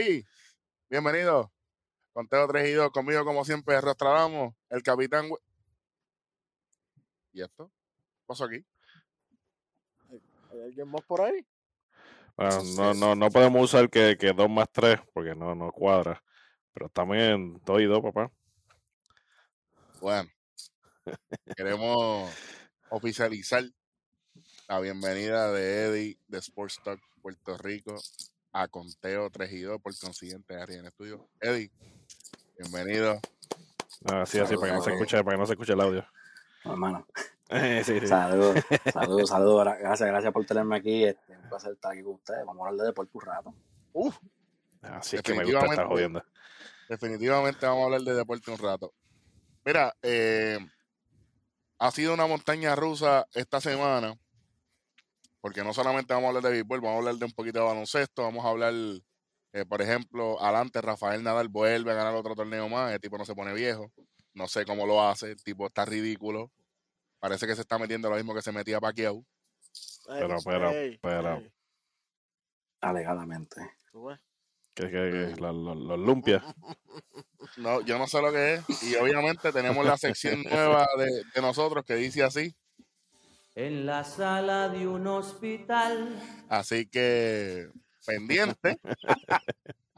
Y bienvenido. Conteo 3 y 2 conmigo, como siempre, Rostradamos, el capitán. ¿Y esto? ¿Qué pasó aquí? ¿Hay alguien más por ahí? Bueno, no, no, no podemos usar que, que 2 más 3 porque no, no cuadra. Pero también 2 y 2, papá. Bueno, queremos oficializar la bienvenida de Eddie de Sports Talk Puerto Rico a Conteo 3 y 2, por consiguiente, Ari en estudio. Eddie, bienvenido. Así, así, para que no se escuche, para que no se escuche el audio. hermano. sí, sí. Saludos, saludos, saludos. Gracias, gracias por tenerme aquí. Este, un placer estar aquí con ustedes. Vamos a hablar de deporte un rato. Uf, Así es que me gusta estar jodiendo. definitivamente vamos a hablar de deporte un rato. Mira, eh, ha sido una montaña rusa esta semana, porque no solamente vamos a hablar de béisbol, vamos a hablar de un poquito de baloncesto, vamos a hablar, eh, por ejemplo, adelante Rafael Nadal vuelve a ganar otro torneo más, el tipo no se pone viejo, no sé cómo lo hace, el tipo está ridículo, parece que se está metiendo lo mismo que se metía Pacquiao. Pero, pero, pero- Alegadamente. Que, que, que los, los, los lumpias. No, yo no sé lo que es, y obviamente tenemos la sección nueva de, de nosotros que dice así, En la sala de un hospital. Así que pendiente.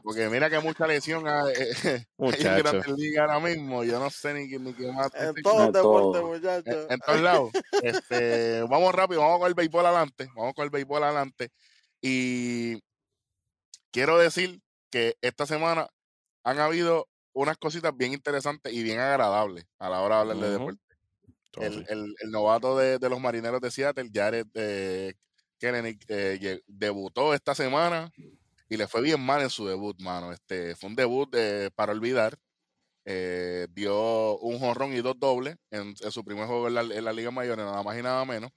Porque mira que mucha lesión hay, hay en Muchacho. Grandes Ligas ahora mismo. Yo no sé ni, qué- ni qué más. En decir. todo De deporte, todo. muchachos. En, en todos lados. Este, vamos rápido, vamos con el béisbol adelante. Vamos con el béisbol adelante. Y quiero decir que esta semana han habido unas cositas bien interesantes y bien agradables a la hora de hablar de Ujú. deporte el, el- el novato de, de los marineros de Seattle, Jared eh, Kennedy, eh, debutó esta semana y le fue bien mal en su debut, mano. Este, fue un debut eh, para olvidar. Eh, dio un jonrón y dos dobles en, en su primer juego en la, en la Liga Mayor, nada más y nada menos.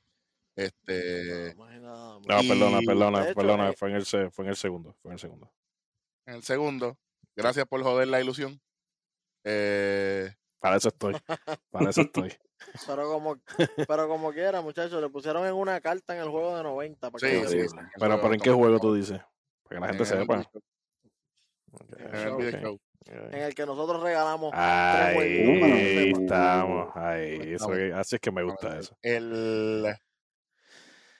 Este, No, más y nada, No, y- perdona, perdona, hecho, perdona, eh, fue en, el, fue en el segundo, fue en el segundo. en el segundo, gracias por joder la ilusión. Eh, Para eso estoy, para eso estoy. Pero como, pero como quiera, muchachos, le pusieron en una carta en el juego de 90. Para sí, que sí, Pero, pero ¿en qué juego tú dices? Para que la gente en sepa. video show, Ok, en el show, video ok, show. ok. en el que nosotros regalamos Ahí sepan. estamos, ahí. Eso, así es que me gusta eso. El,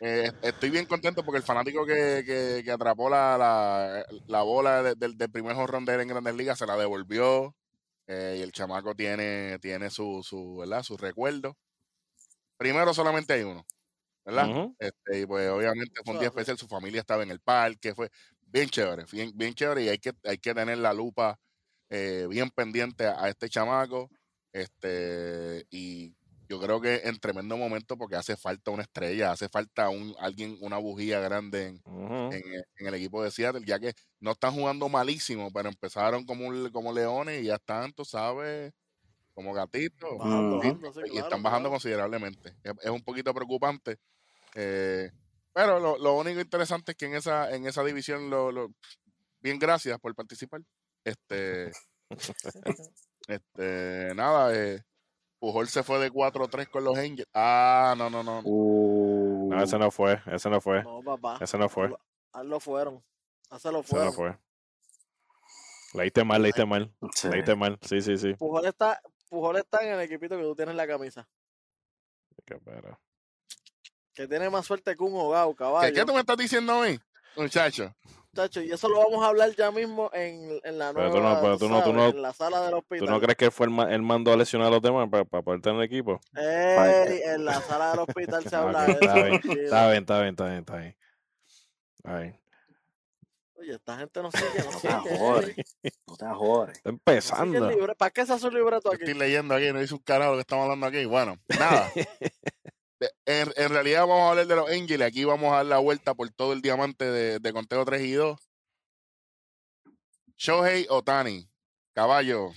eh, estoy bien contento porque el fanático que, que, que atrapó la, la, la bola de- del, del primer jorrón de él en Grandes Ligas se la devolvió. Eh, y el chamaco tiene, tiene su, su, ¿verdad? su recuerdo. Primero solamente hay uno, ¿verdad? Este, y pues obviamente fue un día especial, su familia estaba en el parque, fue bien chévere, bien, bien chévere y hay que, hay que tener la lupa eh, bien pendiente a, a este chamaco. Este, y yo creo que en tremendo momento porque hace falta una estrella, hace falta un alguien, una bujía grande en, Ujú. en, en el equipo de Seattle, ya que no están jugando malísimo, pero empezaron como, un- como leones y ya están, tú sabes, como gatitos. Sí, y están bajando claro. considerablemente. Es, es un poquito preocupante. eh, pero lo, lo único interesante es que en esa, en esa división, lo, lo- bien gracias por participar. Este, este, nada, eh, Pujol se fue de 4-3 con los Angels. Ah, no, no, no. Uh, No, ese no fue, ese no fue, No, papá. ese no fue, Hazlo fueron. Hazlo ese no fueron. fue. Leíste mal, leíste mal, sí. leíste mal. Sí, sí, sí. Pujol está, Pujol está en el equipito que tú tienes en la camisa. Qué pena. Que tiene más suerte que un hogao, ¿Qué, caballo. qué tú me estás diciendo a mí, muchacho? Y eso lo vamos a hablar ya mismo en, en la Pero nueva, tú no- pero tú no- tú no- en la sala del hospital. ¿Tú no crees que fue el, el mando a lesionar a los demás para, para poder tener equipo? Ey, en la sala del hospital se habla ok, de está eso. bien. Está bien, está bien, está bien, está bien. Está bien. Oye, esta gente no sigue, no No te sigue. jores. No te jores. Está no el empezando. libre- ¿Para qué se hace un libreto aquí? estoy leyendo aquí, no dice un carajo lo que estamos hablando aquí. Bueno, nada. En, en realidad vamos a hablar de los Angels. Aquí vamos a dar la vuelta por todo el diamante de, de conteo 3 y 2. Shohei Otani, caballo,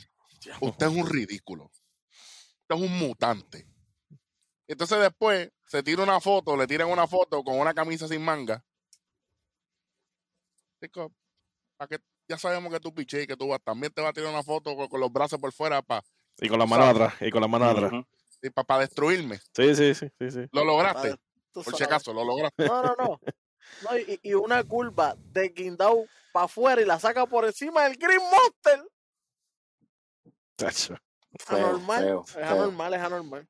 usted es un ridículo. Usted es un mutante. Entonces después se tira una foto, le tiran una foto con una camisa sin manga. Chico. Ya sabemos que tú piché y que tú vas, también te vas a tirar una foto con, con los brazos por fuera para Y con las manos atrás, y con las manos atrás. Ujú. destruirme. Sí, sí, sí, sí, sí. Lo lograste, por si acaso, lo lograste. No, no, no. No, y, y una curva de guindao para afuera y la saca por encima del Green Monster. Tacho. Feo, anormal. feo, es anormal, es anormal.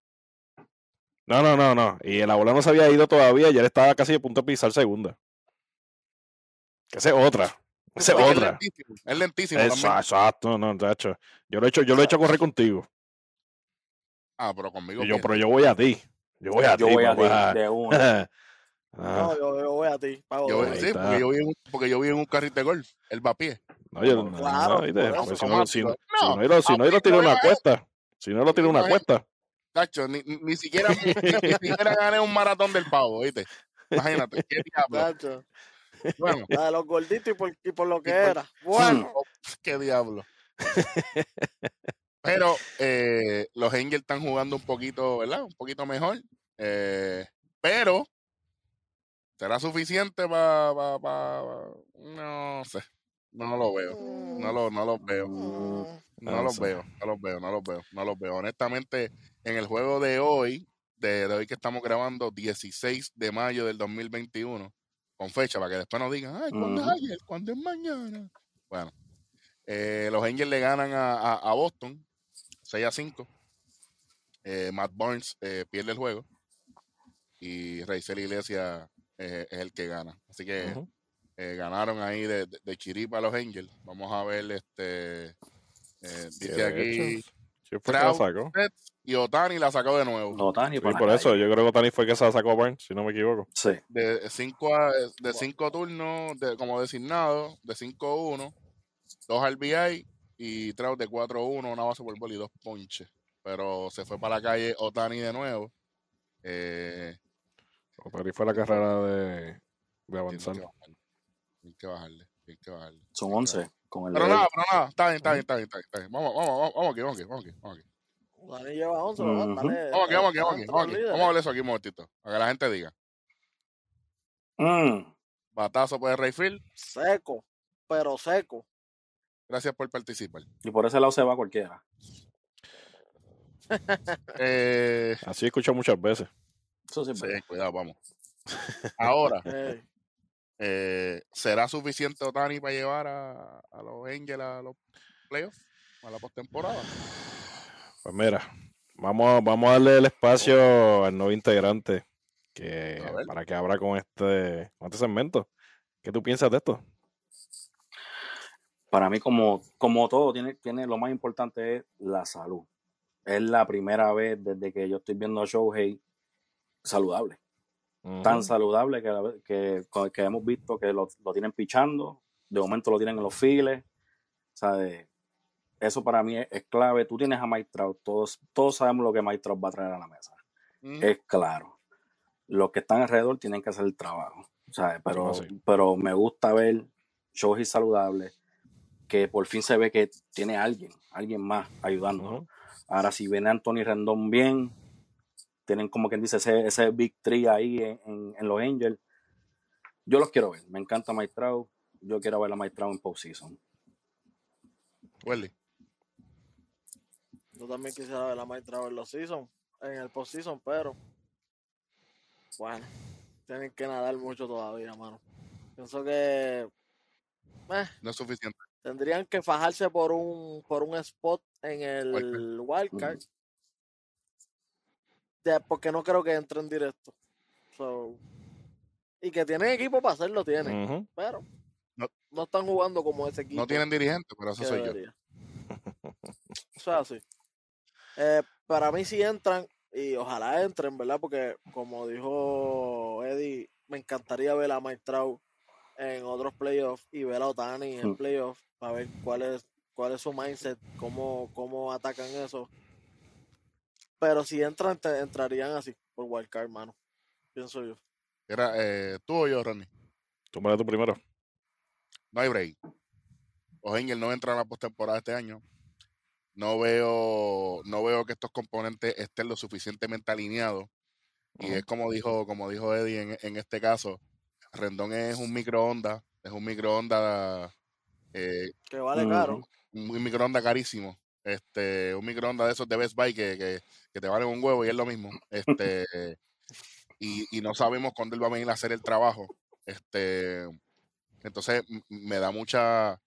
No, no, no, no. Y el abuelo no se había ido todavía, ya él estaba casi a punto de pisar segunda. Que esa es otra. Esa es Es otra. lentísimo, es lentísimo Esa- también. Exacto, no, tacho. Yo lo he hecho, yo lo he hecho a correr contigo. Ah, pero conmigo. Y yo, pero yo voy a ti. Yo voy a Yo ti, voy a ti de una. Ah, No, yo, yo voy a ti. Yo- sí, porque yo, vi en un, porque yo vi en un carrito de golf, el va a pie. no, yo, no, Claro, no, Pues si no, si, No, si no, yo lo tiro una cuesta. Si no lo tiro una cuesta. Tacho, ni, ni- siquiera, ni, ni siquiera gané un maratón del pavo, ¿viste? Imagínate, qué diablo. Tacho, Bueno, La de los gorditos y por, y por lo que Y por- era. Bueno, qué diablo. Pero eh, los Angels están jugando un poquito, ¿verdad? Un poquito mejor. Eh, pero, ¿será suficiente para... no sé. No lo veo. No lo, no lo veo. No los veo, no los veo, no los veo, no los veo. Honestamente, en el juego de hoy, de, de hoy que estamos grabando, 16 de mayo del 2021, con fecha, para que después nos digan, ay, ¿cuándo es ayer? ¿Cuándo es mañana? Bueno, eh, los Angels le ganan a, a- a Boston 6 a 5. Eh, Matt Barnes eh, pierde el juego y Raizel Iglesias eh, es el que gana. Así que Ujú. eh, ganaron ahí de, de, de chiripa a los Angels. Vamos a ver, este eh, dice aquí Trout, y Otani la sacó de nuevo. No, Tani, Sí, por eso, yo creo que Tani fue que se la sacó a Barnes, si no me equivoco. Sí. De cinco, a- de cinco turnos de, como designado, de 5-1, dos RBI y Trout de 4-1, una base por bola y dos ponches. Pero se fue para la calle Otani de nuevo. Eh, O Tani fue la carrera de, de avanzar. Tienen que bajarle. tienen que bajarle. Son tienen que 11 con el Pero nada, pero nada, está bien, está bien, está bien, está bien, está bien. Vamos, vamos, vamos, vamos aquí, vamos aquí, vamos aquí, vamos aquí. Dani lleva 11, ¿verdad? Ujú. Dale, Vamos aquí, vamos aquí, vamos aquí, vamos aquí. Vamos a hablar eso aquí un momentito, para que la gente diga. Mm, Batazo por el Rayfield, Seco, pero seco. Gracias por participar. Y por ese lado se va cualquiera. Eh, Así he escuchado muchas veces. Eso sí cuidado, vamos. Ahora, eh, ¿será suficiente Otani para llevar a, a los Angels a los playoffs? A la postemporada. Pues mira, vamos, vamos a darle el espacio al nuevo integrante que, para que abra con este, con este segmento. ¿Qué tú piensas de esto? Para mí, como, como todo, tiene, tiene lo más importante es la salud. Es la primera vez desde que yo estoy viendo a Shohei saludable. Tan saludable que, que, que hemos visto que lo, lo tienen pichando, de momento lo tienen en los files. ¿sabes? Eso para mí es, es clave. Tú tienes a Mike Trout, todos, todos sabemos lo que Mike Trout va a traer a la mesa. Es claro. Los que están alrededor tienen que hacer el trabajo. ¿sabes? Pero, sí. pero me gusta ver Shohei saludable, que por fin se ve que tiene alguien, alguien más ayudándolo. Ujú. Ahora, si viene Anthony Rendón bien, tienen como quien dice ese, ese Big Tree ahí en, en- en los Angels. Yo los quiero ver. Me encanta Mike Trout. Yo quiero ver a Mike Trout en postseason. Welly. Yo también quisiera ver a Mike Trout en los season, en el postseason, pero bueno, tienen que nadar mucho todavía, mano. Pienso que eh, No es suficiente. Tendrían que fajarse por un por un spot en el wildcard. Ya, porque no creo que entren directo. So, y que tienen equipo para hacerlo, tienen, pero No. no están jugando como ese equipo. No tienen dirigente, pero eso soy yo. debería. Eso es así. Eh, para mí sí entran y ojalá entren, ¿verdad? Porque como dijo Eddie, me encantaría ver a Mike Trout en otros playoffs y ver a Otani en Mm. playoffs para ver cuál es, cuál es su mindset, cómo, cómo atacan eso. Pero si entran, te- entrarían así, por wildcard, hermano. Pienso yo. Era, eh, ¿Tú o yo, Ronnie? Túmbale tú primero. No hay break. Los Angels no entran a la postemporada este año. No veo, no veo que estos componentes estén lo suficientemente alineados. Y es como dijo, como dijo Eddie en, en este caso, Rendón es un microondas, es un microondas, eh, Que vale caro. un microondas carísimo. Este, un microondas de esos de Best Buy que, que, que te valen un huevo y es lo mismo. Este, y, y no sabemos cuándo él va a venir a hacer el trabajo. Este, Entonces me da mucha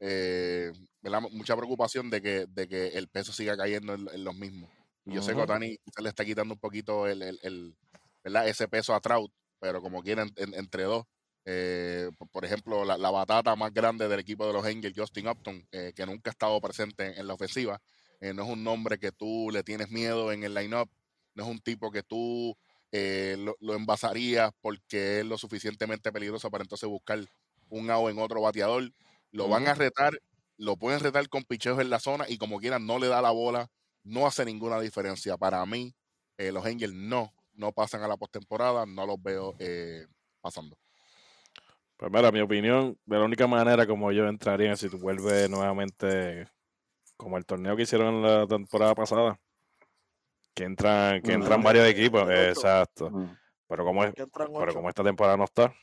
eh, ¿verdad? mucha preocupación de que, de que el peso siga cayendo en, en los mismos. Y yo sé que. Otani se le está quitando un poquito el, el- el, ¿verdad? ese peso a Trout, pero como quieren en- entre dos. Eh, por- ejemplo, la, la batata más grande del equipo de los Angels, Justin Upton, eh, que nunca ha estado presente en, en la ofensiva, eh, no es un nombre que tú le tienes miedo en el line-up, no es un tipo que tú eh, lo, lo envasarías porque es lo suficientemente peligroso para entonces buscar un out en otro bateador. Lo van a retar, lo pueden retar con picheos en la zona y como quieran no le da la bola, no hace ninguna diferencia. Para mí, eh, los Angels no, no pasan a la postemporada, no los veo eh, pasando. Pues mira, mi opinión, de la única manera como yo entraría es si tú vuelves nuevamente como el torneo que hicieron en la temporada pasada. Que entran, que entran varios equipos, exacto. Pero como, es- pero como esta temporada no está.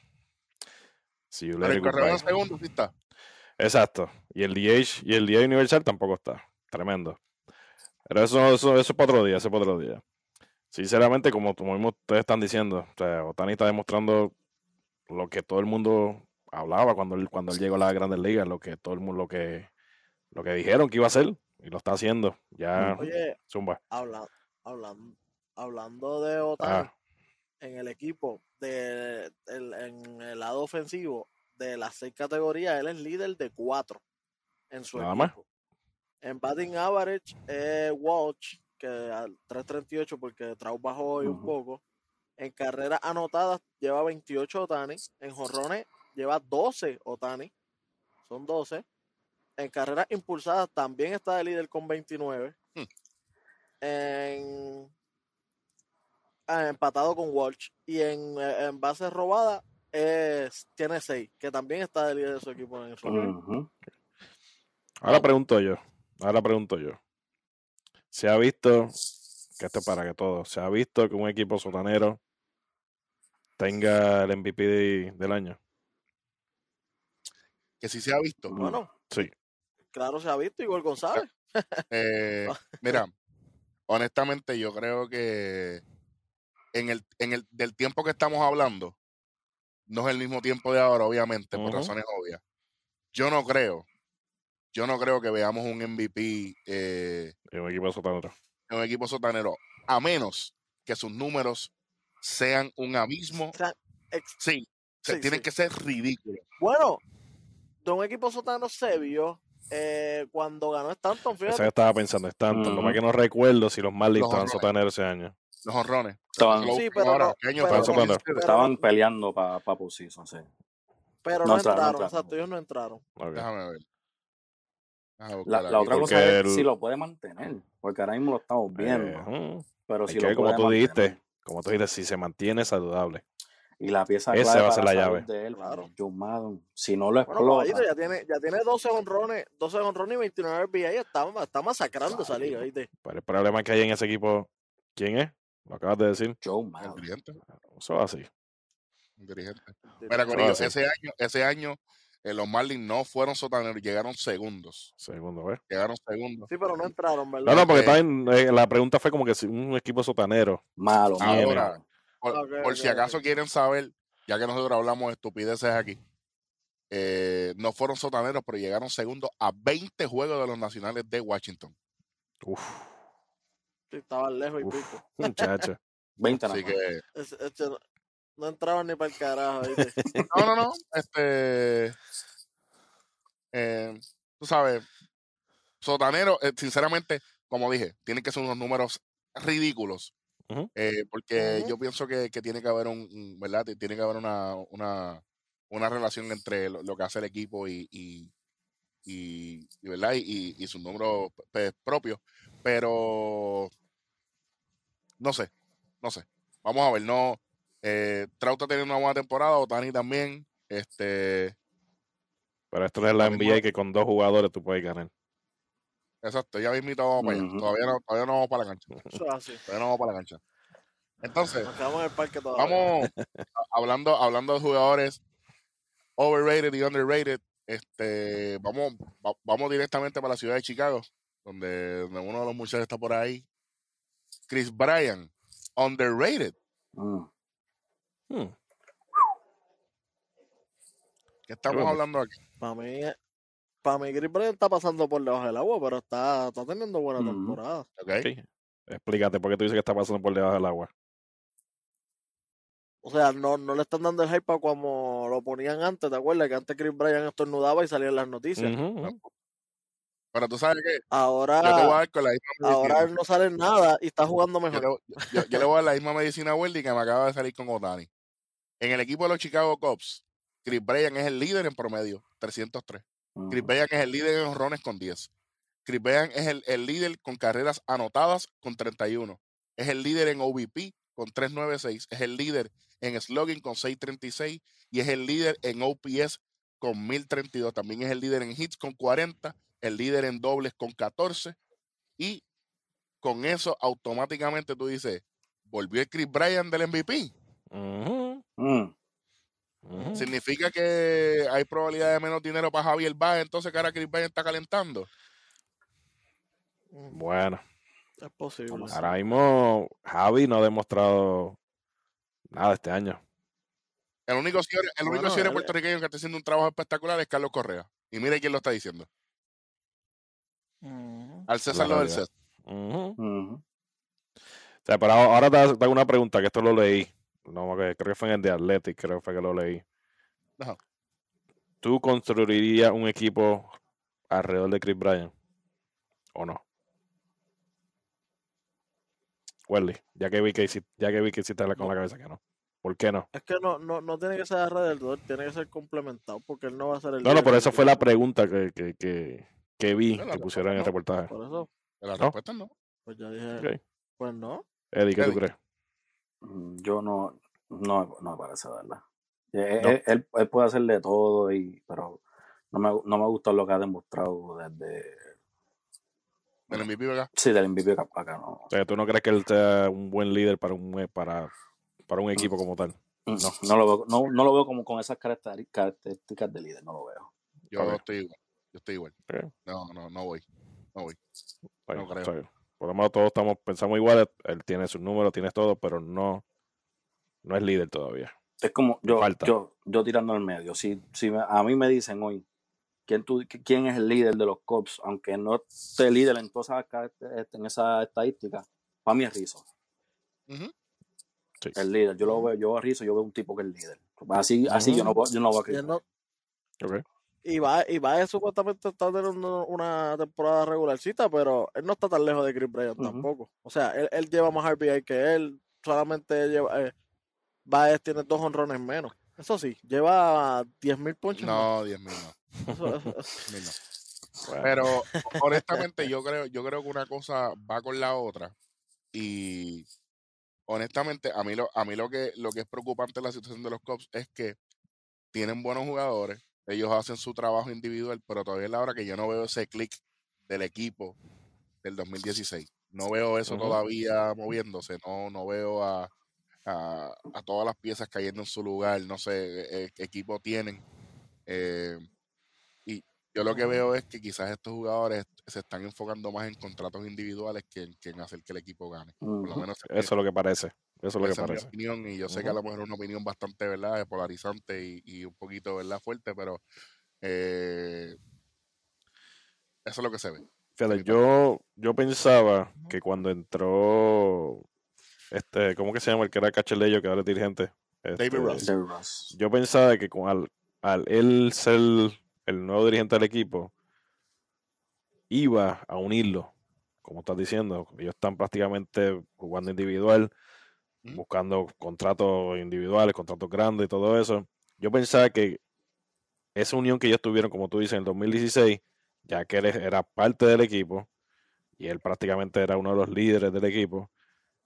Si goodbye. en segundo sí está. Exacto. Y el DH, y el DH Universal tampoco está. Tremendo. Pero eso, eso, eso es para otro día, eso es para otro día. Sinceramente, como tú mismo ustedes están diciendo, o sea, Otani está demostrando lo que todo el mundo hablaba cuando él, cuando él llegó a las grandes ligas, lo que todo el mundo, lo que, lo que dijeron que iba a hacer, y lo está haciendo. Ya, Oye, zumba. habla, hablan- hablando de Otani, Ah, en el equipo, de, el- en el lado ofensivo, de las seis categorías, él es líder de cuatro en su Nada más. En batting average, eh, Walsh, que al 338 porque Trout bajó hoy un poco. En carreras anotadas lleva 28 Otani. En jorrones lleva 12 Otani. Son 12. En carreras impulsadas también está de líder con 29. Hmm. En ah, empatado con Walsh. Y en, eh, en bases robadas es, tiene 6, que también está de líder de su equipo en el. Ujú. ahora pregunto yo, ahora pregunto yo. Se ha visto, que esto es para que todo, se ha visto que un equipo sotanero tenga el MVP de- del año. Que sí se ha visto. Mm. Bueno, Sí. claro se ha visto Igor González. Eh, mira, honestamente yo creo que en el, en el del tiempo que estamos hablando, no es el mismo tiempo de ahora, obviamente, por razones obvias. Yo no creo, yo no creo que veamos un MVP eh, En un equipo sotanero. En un equipo sotanero, a menos que sus números sean un abismo. O sea, ex- Sí, se- Sí, tienen sí. que ser ridículos. Bueno, de un equipo sotano se vio eh, cuando ganó Stanton, Eso fíjate. que estaba pensando, es tanto. Lo más que no recuerdo si los Marlins estaban sotaneros ese año. Los honrones. Estaban, Sí, pero ahora. estaban peleando para pa posición, sí. Pero No no, entraron, no entraron, exacto, ellos no entraron. Déjame ver. Déjame La, la otra porque cosa es el- si lo puede mantener, porque ahora mismo lo estamos viendo, Eh, pero si que lo ver como puede tú dijiste, mantener. como tú dijiste, si se mantiene saludable. Y la pieza Esa clave va a ser la llave. de él, Claro. John Madden, si no lo Bueno, explota, caballito, ya tiene, ya tiene 12 honrones, 12 honrones y 29 RBI, está, está masacrando esa liga, ¿viste? Pero el problema que hay en ese equipo, ¿quién es? Lo acabas de decir. Joe El Madden. Eso es así. Sí, Mira. Corillo, así. ese año, ese año eh, los Marlins no fueron sotaneros, llegaron segundos. Segundo, ¿ves? Llegaron segundos. Sí, pero no entraron, ¿verdad? No, no, porque Eh, también eh, la pregunta fue como que si un equipo sotanero. Malo, malo, Ahora, malo. por, si acaso quieren saber, ya que nosotros hablamos de estupideces aquí, eh, no fueron sotaneros, pero llegaron segundos a 20 juegos de los nacionales de Washington. Uf, Sí, estaban lejos y uf, pico. muchacho. 20 nada Así que, no, entraban ni para el carajo, ¿viste? no, no, no. Este, eh, tú sabes, sotanero, eh, sinceramente, como dije, tienen que ser unos números ridículos. Eh, porque yo pienso que, que tiene que haber un, ¿verdad? Tiene que haber una, una, una relación entre lo, lo que hace el equipo y, y, y- y, ¿verdad? Y, y- y sus números pues, propios. Pero no sé, no sé. Vamos a ver, no. Eh, Trout está teniendo una buena temporada, Otani también. Este, Pero esto no es la NBA que con dos jugadores tú puedes ganar. exacto, ya mismito vamos para allá. Todavía no, todavía no vamos para la cancha. Eso es así. Todavía no vamos para la cancha. Entonces, en el parque todavía. vamos a- hablando, hablando de jugadores overrated y underrated. Este, vamos, va- vamos directamente para la ciudad de Chicago, donde, donde uno de los muchachos está por ahí. Chris Bryan, underrated. Mm. Hmm. ¿Qué ¿Qué estamos Bueno. hablando aquí? Para mí, para mí, Chris Bryant está pasando por debajo del agua, pero está, está teniendo buena Ujú. temporada. ¿Ok? Sí. Explícate por qué tú dices que está pasando por debajo del agua. O sea, no, no le están dando el hype a como lo ponían antes, ¿te acuerdas? Que antes Chris Bryant estornudaba y salía en las noticias. Pero tú sabes que Ahora, yo te voy a dar con la misma ahora medicina. no sale nada y está jugando Yo mejor. le, yo- yo le voy a dar la misma medicina a Weldy que me acaba de salir con Otani. En el equipo de los Chicago Cubs, Chris Bryant es el líder en promedio, 303. Chris Ujú. Bryant es el líder en honrones con 10. Chris Bryant es el, el líder con carreras anotadas con 31. Es el líder en OVP con 396. Es el líder en slugging con 636. Y es el líder en OPS con 1032. También es el líder en hits con 40. El líder en dobles con 14. Y con eso automáticamente tú dices, volvió el Chris Bryant del MVP. Mm. Significa que hay probabilidad de menos dinero para Javier Baez, entonces que ahora Chris Bryant está calentando. Bueno, Es posible. Ahora mismo Javi no ha demostrado nada este año. El único señor, el único Bueno, señor él- puertorriqueño que está haciendo un trabajo espectacular es Carlos Correa. Y mire quién lo está diciendo. Al César lo del. O sea, pero ahora te hago una pregunta, que esto lo leí. No, creo que fue en el de Athletic, creo que fue que lo leí. Ajá. ¿Tú construirías un equipo alrededor de Chris Bryant? ¿O no? Welly, ya que vi que hiciste, ya que vi que hiciste con la cabeza que no. ¿Por qué no? Es que no, no, no tiene que ser alrededor, tiene que ser complementado, porque él no va a ser el No, no, por eso fue la pregunta que, que, que, que vi, que pusieron en el reportaje. Por eso, La respuesta no. pues ya dije, pues no. Eddie, ¿qué tú Eddie. crees? Mm, Yo no, no, no me parece, ¿verdad? Eh, No. Él, él- puede hacer de todo, y, pero no me, no me gusta lo que ha demostrado desde. Del MVP, ¿verdad? Sí, del MVP acá, no. O sea, ¿tú no crees que él sea un buen líder para un, para, para un equipo como tal? No, no lo veo, no, no lo veo como con esas características de líder, no lo veo. Yo estoy igual. Yo estoy igual. Ok. No, no, no voy. No voy. No creo. Por lo menos todos estamos, pensamos igual, él tiene sus números, tiene todo, pero no, no es líder todavía. Es como yo, Falta. yo, yo tirando al medio. Si, si me- a mí me dicen hoy quién, tú, quién es el líder de los Cubs, aunque no esté líder en todas esas caracter- en esa estadística, para mí es Rizzo. Ujú. Sí. El líder. Yo lo veo, yo a Rizzo, yo veo un tipo que es líder. Así, así yo no voy, yo no voy a creer. él no- Ok. Y va, y va supuestamente está teniendo una temporada regularcita, pero él no está tan lejos de Chris Bryant tampoco. O sea, él, él lleva más RBI que él, solamente lleva, eh, Baez tiene dos honrones menos. Eso sí, lleva 10.000 ponches. No, 10 mil no. Eso- eso- eso- 10,000 no. Bueno, Pero honestamente yo creo, yo creo que una cosa va con la otra. Y honestamente, a mí lo, a mí lo que lo que es preocupante en la situación de los Cubs es que tienen buenos jugadores, ellos hacen su trabajo individual, pero todavía es la hora que yo no veo ese click del equipo del 2016. No veo eso todavía moviéndose, no, no veo a, a, a todas las piezas cayendo en su lugar, no sé qué equipo tienen. Eh, y yo lo que veo es que quizás estos jugadores se están enfocando más en contratos individuales que en, que en hacer que el equipo gane. Por lo menos eso es lo que parece. Eso es lo que esa es mi parece. opinión y yo sé que a lo mejor es una opinión bastante, ¿verdad? Polarizante y, y un poquito, ¿verdad? Fuerte, pero eh, eso es lo que se ve. Fíjate, yo, yo pensaba que cuando entró este, ¿cómo que se llama? El que era ellos, que ahora es dirigente. David Este, Ross. David Ross. Yo pensaba que con al, al él ser el nuevo dirigente del equipo, iba a unirlo, como estás diciendo. Ellos están prácticamente jugando individual, Buscando contratos individuales, contratos grandes y todo eso. Yo pensaba que esa unión que ellos tuvieron, como tú dices, en el 2016, ya que él era parte del equipo y él prácticamente era uno de los líderes del equipo,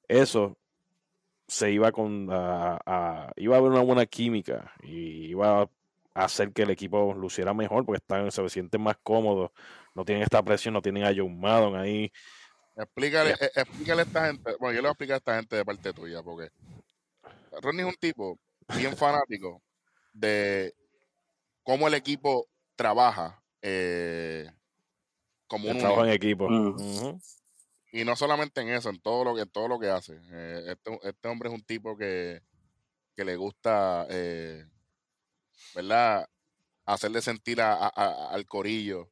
eso se iba con a, iba a haber una buena química y iba a hacer que el equipo luciera mejor porque están, se sienten más cómodos, no tienen esta presión, no tienen a John Maddon ahí. Explícale, eh, explícale a esta gente, bueno, yo le voy a explicar a esta gente de parte tuya, porque Ronnie es un tipo bien fanático de cómo el equipo trabaja eh, como un trabajo en equipo. Ujú. y no solamente en eso, en todo lo que, en todo lo que hace. Eh, este, este hombre es un tipo que, que le gusta, eh, ¿verdad? hacerle sentir a- a- a- al corillo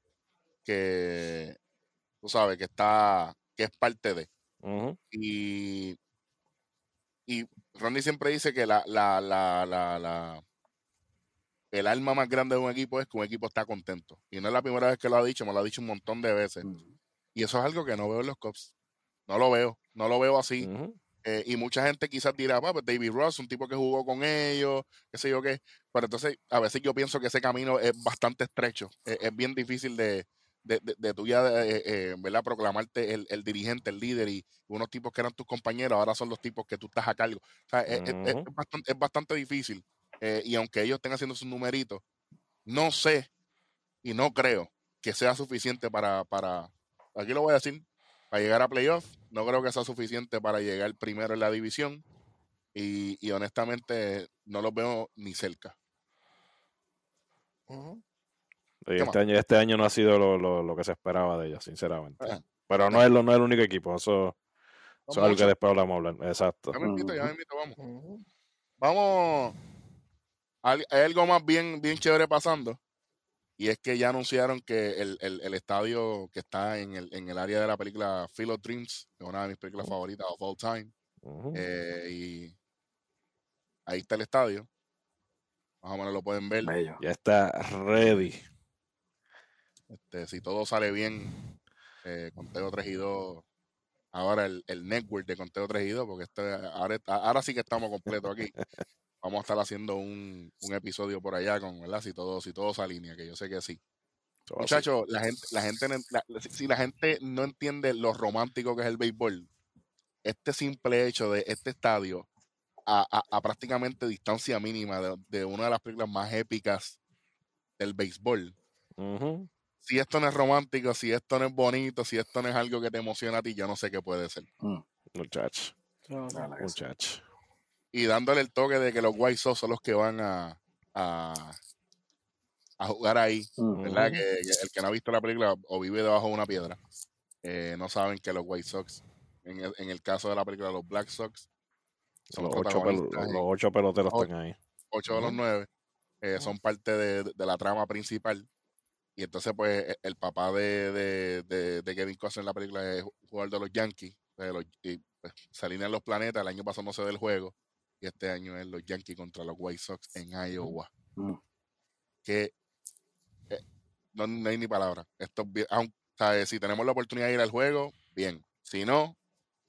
que, tú sabes, que está, que es parte de. Y, y Ronnie siempre dice que la, la, la, la, la- el alma más grande de un equipo es que un equipo está contento. Y no es la primera vez que lo ha dicho, me lo ha dicho un montón de veces. Y eso es algo que no veo en los Cubs. No lo veo, no lo veo así. Eh, y mucha gente quizás dirá, "Ah, pues David Ross, un tipo que jugó con ellos, qué sé yo qué. Pero entonces, a veces yo pienso que ese camino es bastante estrecho. Es, es bien difícil de, de, de, de tú ya, eh, eh, ¿verdad? Proclamarte el, el dirigente, el líder y unos tipos que eran tus compañeros, ahora son los tipos que tú estás a cargo. O sea, es, es- es- es bastante, es bastante difícil. Eh, y aunque ellos estén haciendo sus numeritos, no sé y no creo que sea suficiente para, para, aquí lo voy a decir, para llegar a playoff. No creo que sea suficiente para llegar primero en la división. Y, y honestamente no los veo ni cerca. ¿Qué este, año, este año no ha sido lo, lo- lo que se esperaba de ellos, sinceramente. Pero no es, lo, no es el único equipo, eso, eso es algo que después hablamos. hablar. Exacto. Ya me invito, ya me invito, vamos. Vamos. Hay, algo más bien, bien chévere pasando. Y es que ya anunciaron que el, el- el estadio que está en el, en el área de la película Field of Dreams, que es una de mis películas favoritas of all time. Eh, y ahí está el estadio. Más o menos lo pueden ver. Bello. Ya está ready. Este, si todo sale bien, eh, Conteo 3 y 2. Ahora el, el network de Conteo 3 y 2, porque este, ahora, ahora sí que estamos completos aquí. Vamos a estar haciendo un, un episodio por allá con, ¿verdad? Si todo, si todo se alinea, que yo sé que sí. Muchachos, la gente, la gente, la- si- la gente no entiende lo romántico que es el béisbol, este simple hecho de este estadio a, a- a prácticamente distancia mínima de, de una de las películas más épicas del béisbol, Ujú. Si esto no es romántico, si esto no es bonito, si esto no es algo que te emociona a ti, yo no sé qué puede ser. Mm. Muchacho, Claro. La verdad que sí. muchacho. Y dándole el toque de que los White Sox son los que van a, a, a jugar ahí, Mm. ¿verdad? Que, que el que no ha visto la película o vive debajo de una piedra, eh, no saben que los White Sox, en el, en el caso de la película, los Black Sox, son Los ocho, pel- protagonistas los en ocho peloteros están ahí. ocho de los nueve, eh, son parte de, de la trama principal. Y entonces, pues, e- el papá de, de, de, de Kevin Costner en la película es jugador de los Yankees. de los- y pues, se alinean los planetas. El año pasado no se ve el juego. Y este año es los Yankees contra los White Sox en Iowa. Mm. Que eh, no, no hay ni palabra. Esto es bien- aun- o sea, eh, si tenemos la oportunidad de ir al juego, bien. Si no,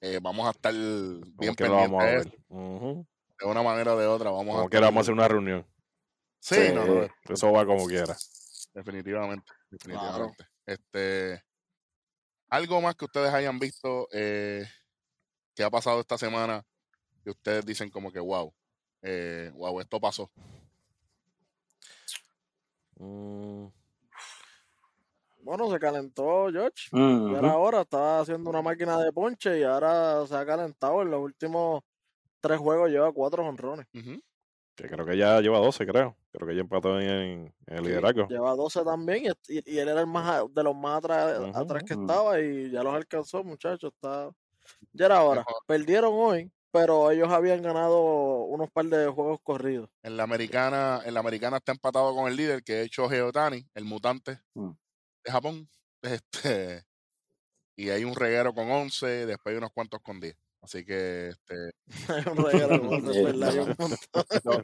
eh, vamos a estar bien Como pendientes ver. Ujú. de una manera o de otra. Vamos Como a que vamos a hacer una reunión. Sí, Sí. no, no, Eso va como quiera. Definitivamente, definitivamente. Este, algo más que ustedes hayan visto eh, que ha pasado esta semana que ustedes dicen como que wow, eh, wow, esto pasó. Mm, Bueno, se calentó George. Mm, era hora, estaba haciendo una máquina de ponche y ahora se ha calentado. En los últimos tres juegos lleva cuatro honrones. Ujú. Que creo que ya lleva 12, creo. Creo que ya empató en, en el liderazgo. Lleva 12 también y, él era el más de los más atrás, que estaba y ya los alcanzó, muchachos. Está... Ya era hora. Perdieron hoy, pero ellos habían ganado unos par de juegos corridos. En la americana, en la americana está empatado con el líder que es Shohei Otani, el mutante Mm. de Japón. Este, y hay un reguero con 11, después hay unos cuantos con 10. Así que este,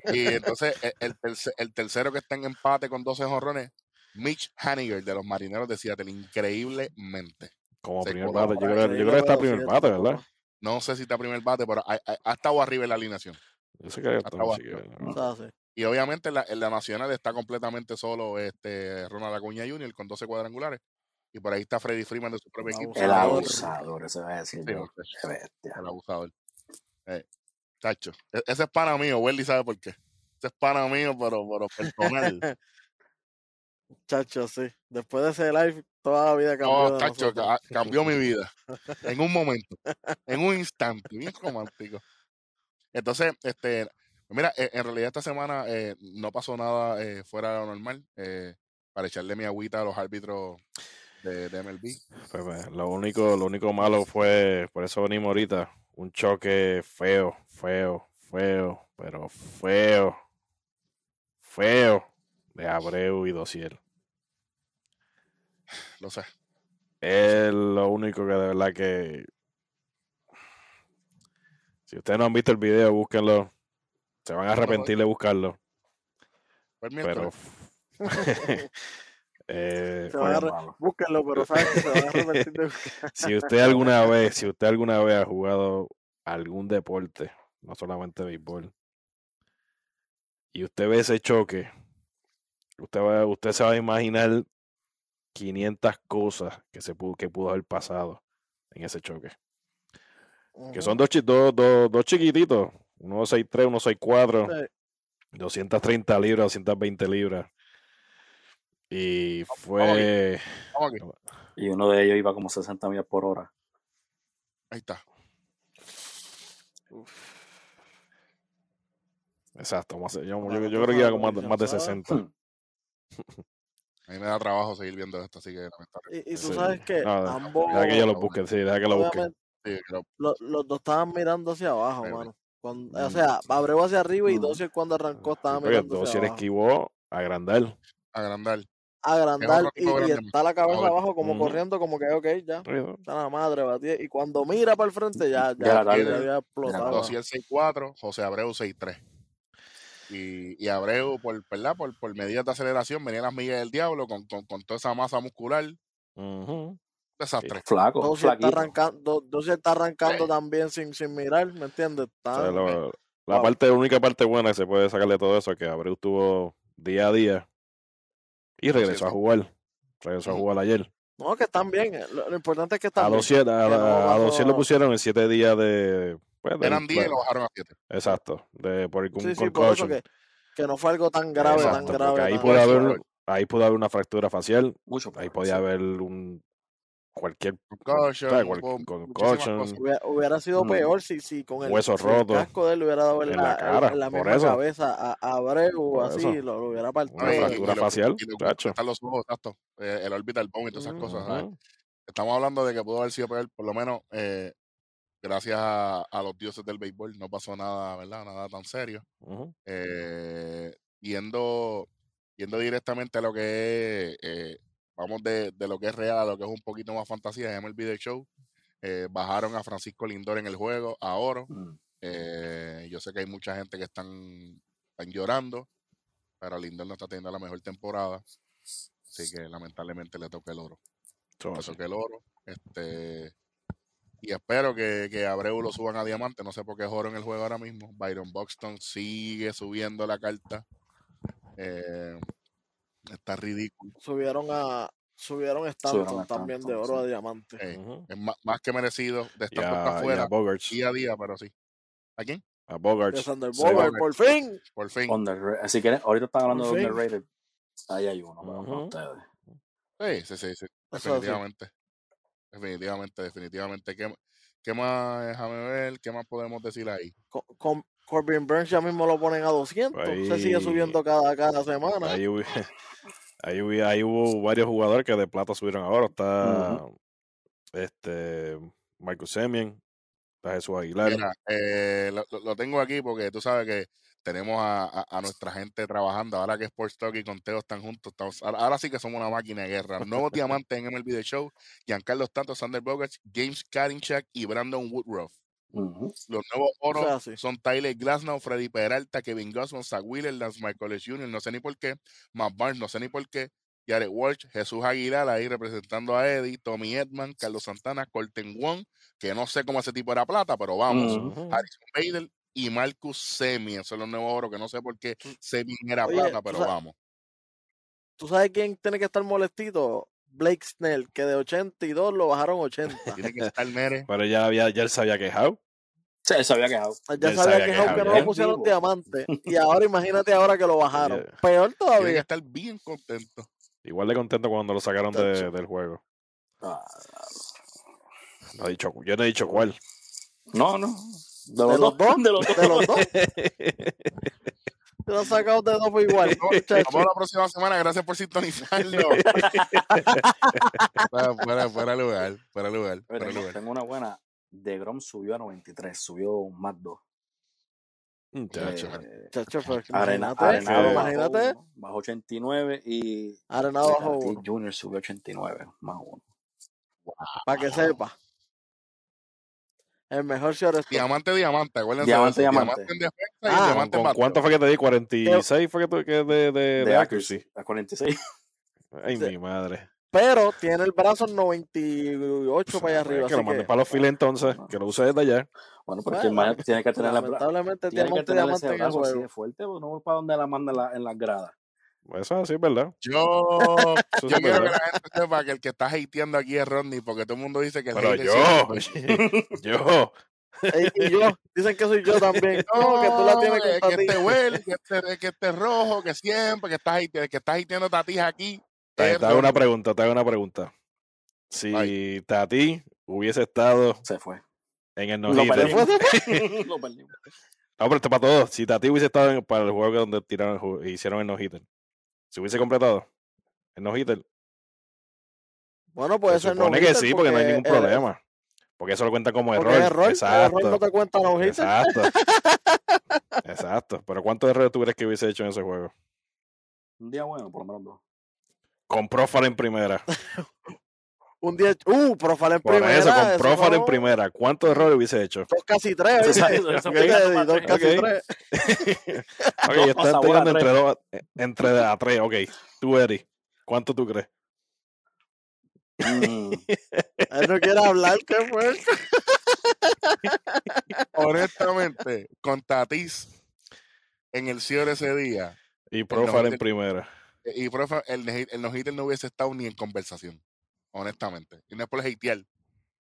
y entonces e- el, terce- el tercero que está en empate con 12 jorrones, Mitch Haniger de los Marineros de Seattle, increíblemente. Como Se primer bate. Yo creo, yo creo que está primer bate, ¿verdad? No sé si está primer bate, pero ha, ha- ha estado arriba en la alineación. Yo sé que está sí. Y obviamente en la, en la nacional está completamente solo este Ronald Acuña Jr. con 12 cuadrangulares. Y por ahí está Freddy Freeman de su propio equipo. El abusador. ese va a decir Sí, yo. el abusador. Eh, chacho, e- ese es pana mío. Welly sabe por qué. Ese es pana mío, pero, pero personal. Chacho, sí. Después de ese live, toda la vida cambió. No, chacho, ca- cambió mi vida. En un momento. En un instante. Bien romántico. Entonces, este, mira, eh, en realidad esta semana eh, no pasó nada eh, fuera de lo normal. eh, para echarle mi agüita a los árbitros de, de MLB. Pues, pues, lo único, lo único malo fue, por eso venimos ahorita, un choque feo, feo, feo, pero feo, feo de Abreu y Dosiel. Lo sé. Es lo único que de verdad que. Si ustedes no han visto el video, búsquenlo. Se van a arrepentir de buscarlo. El Pero. eh. Búsquenlo, pero sabes que se van a arrepentir de si usted alguna vez, si usted alguna vez ha jugado algún deporte, no solamente béisbol, y usted ve ese choque, usted va, usted se va a imaginar 500 cosas que se pudo, que pudo haber pasado en ese choque. Que son dos, dos, dos, dos chiquititos, uno 6'3, uno 6'4, Sí. 230 libras, 220 libras. Y Vamos fue, Vamos aquí. Y uno de ellos iba como 60 millas por hora. Ahí está. exacto, más- yo, creo que iba lo más, de- más de se sabe. 60. A mí me da trabajo seguir viendo esto, así que. Y, y tú Sí. sabes que No, ambos, Deja que yo lo busque, sí, deja que lo busque. Sí, los dos estaban mirando hacia abajo, mano. Cuando, Mm. o sea, Abreu hacia arriba y Mm. Dossier cuando arrancó estaba mirando hacia Dossier esquivó a agrandar. agrandar. Agrandar y, está la cabeza abajo como corriendo como que ok, ya. Está la madre batida. Y cuando mira para el frente ya, ya, Ya ya había explotado. tarde. Dosiel 6'4, José Abreu 6'3. Y, y Abreu, por, ¿verdad? Por, por medidas de aceleración, venía las millas del diablo con, con, con toda esa masa muscular. Desastre. Flaco, Dossier está flaquito. arrancando, Dossier está arrancando Sí. también sin, sin mirar, ¿me entiendes? O Está, sea, lo- la wow. parte, la única parte buena que se puede sacar de todo eso es que Abreu tuvo día a día y regresó a jugar. Regresó a jugar ayer. No, que están bien. eh, Lo, lo importante es que A están bien. Dosier, a, a bajó- Dosier lo pusieron en siete días de. pues, del- Eran 10 y lo bajaron a 7. Exacto, de, por un Sí, sí, por eso que, que no fue algo tan grave, Exacto, tan porque grave. ahí tan pudo Fuerza, haber, ahí pudo haber una fractura facial, Mucho ahí podía haber un cualquier Concussion, Cual- muchísimas concussion. Hubiera, hubiera sido Mm. peor si, si con el, Hueso si el roto casco de él le hubiera dado en, en la, la cara, en la por misma eso. cabeza a, a Abreu, así, lo, lo hubiera partido. Una y- fractura y facial, y lo están los ojos, exacto. eh, el orbital bone y todas esas cosas. Estamos hablando de que pudo haber sido peor, por lo menos eh, gracias a, a los dioses del béisbol. No pasó nada, ¿verdad? Nada tan serio. Eh, yendo, yendo directamente a lo que es, eh, vamos de, de lo que es real a lo que es un poquito más fantasía, MLB The Show. eh, bajaron a Francisco Lindor en el juego a oro. Mm. Eh, yo sé que hay mucha gente que están, están llorando, pero Lindor no está teniendo la mejor temporada. Así que lamentablemente le toca el oro. Le toca el oro. Este, y espero que, que Abreu lo suban a diamante. No sé por qué es oro en el juego ahora mismo. Byron Buxton sigue subiendo la carta. Eh, está ridículo. Subieron a subieron Stanton Subieron a también de oro sí. a diamante. Eh. Es más, más que merecido de Y estar a afuera Bogarts. día a día, pero sí. ¿A quién? A Bogarts. Sander Sí. Bogart, por fin. Por fin. Si quieren, ahorita están hablando Por de fin. underrated. Ahí hay uno para- ustedes. Sí, sí, sí, sí. Definitivamente. Definitivamente, definitivamente. ¿Qué, qué más, déjame ver, qué más podemos decir ahí? Con Corbin Burns ya mismo lo ponen a 200. Se sigue subiendo cada, cada semana. Ahí, hubo- ahí, hubo- ahí hubo varios jugadores que de plata subieron ahora. Está este Michael Semien, está Jesús Aguilar. Mira, eh, lo, tengo aquí porque tú sabes que tenemos a, a- a nuestra gente trabajando. Ahora que Sports Talk y Conteo están juntos, estamos- ahora, sí que somos una máquina de guerra. Nuevos diamantes en MLB The Show, Giancarlo Stanton, Sander Bogarts, James Karinchak y Brandon Woodruff. Los nuevos oros son Tyler Glasnow, Freddy Peralta, Kevin Gossman, Zach Wheeler, Lance Michael Jr., no sé ni por qué, Matt Barnes, no sé ni por qué, Jared Walsh, Jesús Aguilar ahí representando a Eddie, Tommy Edman, Carlos Santana, Colton Wong, que no sé cómo ese tipo era plata, pero vamos, Ujú. Ujú. Harrison Bader y Marcus Semien, son los nuevos oros, que no sé por qué Semien era Oye, plata, pero sabes- vamos. ¿Tú sabes quién tiene que estar molestito? Blake Snell, que de 82 lo bajaron 80. Tiene que estar Mere. Pero ya, había, ya él se había quejado. Sí, él se había quejado. Ya Él sabía sabía que no lo pusieron Vivo. diamante. Y ahora imagínate ahora que lo bajaron. Peor Tiene que todavía. estar bien contento. Igual de contento cuando lo sacaron de- del juego. Ah, No he dicho, yo no he dicho cuál. no, no. De ¿De los dos? De los dos. De los dos. Te lo han sacado de dos por igual. muchacho. Vamos a la próxima semana, gracias por sintonizarlo. fuera, fuera, fuera lugar, fuera lugar, fuera tengo, lugar. tengo una buena. De Grom subió a 93, subió un más 2. Muchacho. Eh, Chacho, pues, Arena- imagínate, Arenado bajó imagínate. bajó 89 y Arenado bajo Junior subió 89 más uno. para que sepa. El mejor shortstop. Diamante, diamante, acuérdense Diamante, eso. diamante. en defensa y Ah, ¿Con, diamante en cuánto fue que te di? ¿46 fue que que de, de, de, De accuracy? a 46. Ay, Sí. mi madre. Pero tiene el brazo 98 para allá arriba. que lo así mande que, para los files entonces, que lo use desde allá. Bueno, pero Bueno, tiene que tener la lamentablemente tiene que diamante, tener diamante ese en el brazo así juego. de fuerte, pues no voy para donde la manda en, la- en las gradas. Eso es así, ¿verdad? Yo, yo sí es quiero que verdad. la gente sepa que el que está hateando aquí es Rodney, porque todo el mundo dice que Pero yo, siempre- yo, y yo, dicen que soy yo también. No, que tú la tienes que, que este huele, que este, que este rojo, que siempre, que estás hateando, que estás hateando tatijas aquí. te, es te hago una pregunta, te hago una pregunta. Si Ay. Tati hubiese estado Se fue. en el Lo perdimos. Lo perdimos. No, pero esto para todos. Si Tati hubiese estado en- para el juego donde tiraron, el hicieron el no-hitter, si hubiese completado el no-hitter, Bueno, puede se ser supone no que sí, porque no hay ningún problema. Porque eso lo cuenta como error. el Exacto. error no te cuenta no hitter. Exacto. Exacto. Pero ¿cuántos errores tú crees que hubiese hecho en ese juego? Un día bueno, por lo menos dos. Con Profile en primera. Un día, uh, Profile en Por primera. eso, con eso Profile en primera. ¿Cuántos errores hubiese hecho? Dos casi tres, Eso- ¿viste? eso- eso para Dos casi tres. Ok, a tirando entre, dos, entre a tres. Ok, tú, Eri. ¿Cuánto tú crees? Mm, Él no quiere hablar, ¿qué fue? Honestamente, con Tatis en el cierre ese día, Y Profile en primera. y profe, el, el no-hitter no hubiese estado ni en conversación. Honestamente. Y no es por hatear,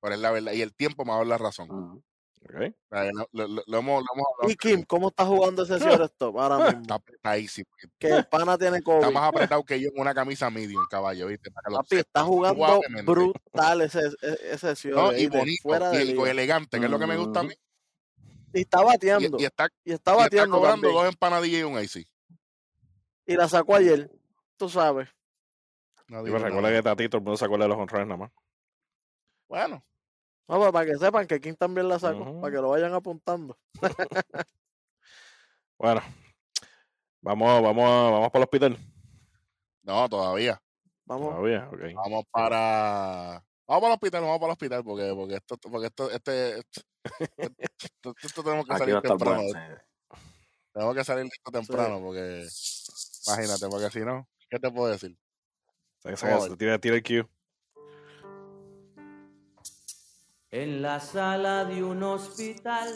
pero es la verdad. Y el tiempo me va a dar la razón. mm. Ok. O sea, Lo, lo- lo- lo hemos, hablado. Y Kim, ¿cómo está jugando ese shortstop ahora mismo? Está apretadísimo. Que el pana tiene Está COVID. más apretado que yo en una camisa medium, caballo, ¿viste? Papi, está jugando brutal ese, ese, ese Ciore, No, y bonito, fuera de y, y liga. elegante, que es lo que me gusta a mí. Y está Y, bateando. y está, Y está y está bateando cobrando también. dos empanadillas y un IC. Y la sacó ayer. Tú sabes. Digo pues recuerda nada. que Tati todo el mundo se acuerda de los honrones nada más. Bueno, No, pues, para que sepan que Kim también la sacó. Ujú. Para que lo vayan apuntando. Bueno, vamos, vamos, vamos para el hospital. no, todavía. Vamos. Todavía, ok. Vamos para. Vamos para el hospital, vamos para el hospital, porque, porque esto, porque esto, este, esto, esto- esto tenemos que Aquí salir temprano. bueno. sí. Tenemos que salir de esto temprano, porque imagínate, porque si no, ¿qué te puedo decir? Saca, saca, ver. tira, tira el cue. En la sala de un hospital.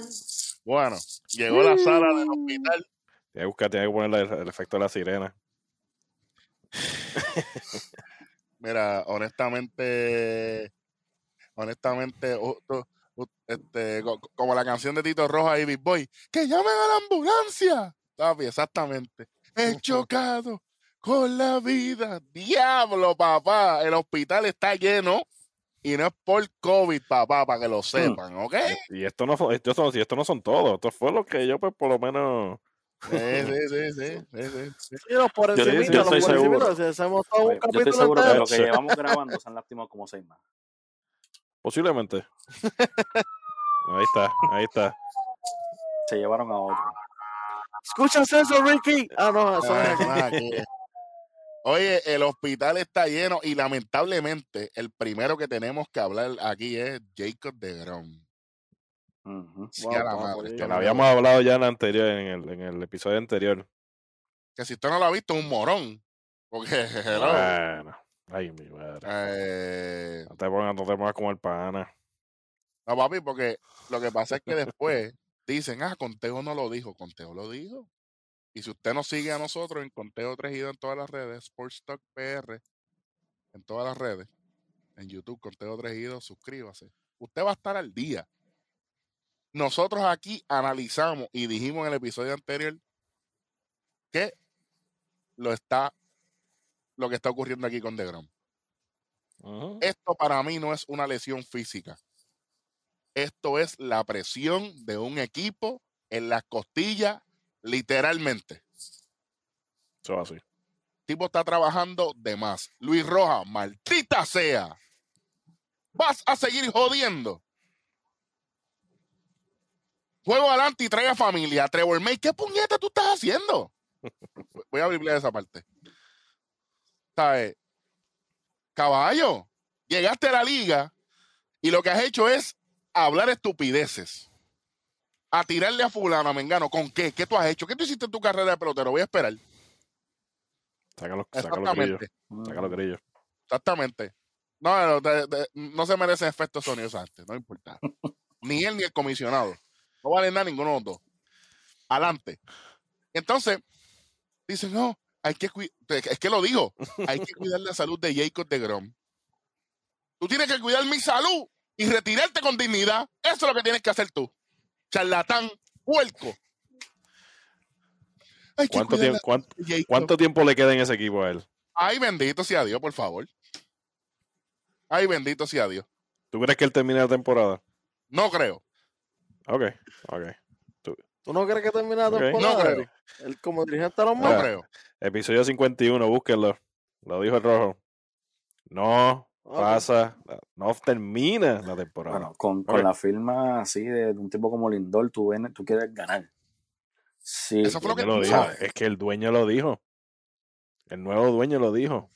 Bueno, llegó la sala del hospital. Tienes que buscar, tienes que ponerle el, el efecto de la sirena. Mira, honestamente, honestamente, este, co- co- como la canción de Tito Roja y Big Boy, que llamen a la ambulancia. Papi, exactamente. He chocado con la vida. Diablo, papá. El hospital está lleno y no es por COVID, papá, para que lo sepan, ¿ok? Y esto no esto, esto no son todos. Esto fue lo que yo, pues, por lo menos. Sí, sí, sí, sí, sí, sí, sí. Sí, los por los si hacemos todo un Yo estoy capítulo seguro que lo que llevamos grabando se han lastimado como seis más. Posiblemente. Ahí está, ahí está. Se llevaron a otro. ¿Escuchas eso, Ricky? Ah, no, eso es Ah, aquí. nada que- Oye, el hospital está lleno y lamentablemente el primero que tenemos que hablar aquí es Jacob de Grom. Ujú. Sí, Wow, a la madre, Que lo habíamos hablado ya en el anterior, en el, en el episodio anterior. Que si usted no lo ha visto, es un morón. Porque, hello, Bueno. Ay, mi madre. eh, No te pongas, no te pongas como el pana. no, papi, porque lo que pasa es que después dicen, ah, Conteo no lo dijo. Conteo lo dijo. Y si usted nos sigue a nosotros en Conteo Trejido en todas las redes, Sports Talk PR, en todas las redes, en YouTube, Conteo Trejido, suscríbase. Usted va a estar al día. Nosotros aquí analizamos y dijimos en el episodio anterior que lo está lo que está ocurriendo aquí con DeGrom. Ujú. Esto para mí no es una lesión física. Esto es la presión de un equipo en las costillas, literalmente. Eso va así. El tipo está trabajando de más. Luis Roja, maldita sea. ¿Vas a seguir jodiendo? juego adelante y traiga familia. Trevor May, ¿qué puñeta tú estás haciendo? Voy a abrirle esa parte. ¿Sabes? Caballo, llegaste a la liga y lo que has hecho es hablar estupideces. A tirarle a fulano, a Mengano. ¿Con qué? ¿Qué tú has hecho? ¿Qué tú hiciste en tu carrera de pelotero? Voy a esperar. Saca los. Exactamente. Saca los grillos. Exactamente. No, no, no se merece efectos sonidos antes, no importa. ni él ni el comisionado. No vale nada ninguno de los dos. Adelante. Entonces, dicen, no, hay que cuidar, es que lo dijo, hay que cuidar la salud de Jacob de Grom. Tú tienes que cuidar mi salud y retirarte con dignidad. Eso es lo que tienes que hacer tú. Charlatán, puerco. ¿Cuánto tiempo, cuánto, cuánto le queda en ese equipo a él? Ay, bendito sea Dios, por favor. Ay, bendito sea Dios. ¿Tú crees que él termine la temporada? No creo. Ok, ok. ¿Tú no crees que termine la temporada? No creo. Él como dirigente a los No creo. Episodio 51, búsquenlo. Lo dijo el rojo. No Pasa, no termina la temporada. Bueno, con, con la firma así de, de un tipo como Lindor, tú, ven- tú quieres ganar. Sí, Eso fue lo que lo tú dijo. Es que el dueño lo dijo. El nuevo dueño lo dijo.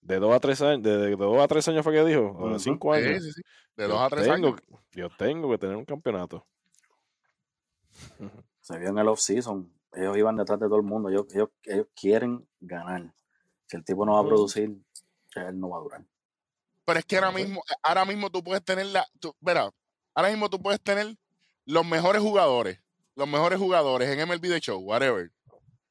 De dos a tres años, de, de dos a tres años fue que dijo, o de cinco años. sí, sí. De Yo dos a tres tengo, años. Yo tengo que tener un campeonato. se vio en el off-season. Ellos iban detrás de todo el mundo. Ellos, ellos, ellos quieren ganar. Si el tipo no va a producir, él no va a durar. Pero es que ahora mismo, ahora mismo tú puedes tener la, tú- verá, ahora mismo tú puedes tener los mejores jugadores, los mejores jugadores en MLB The Show, whatever.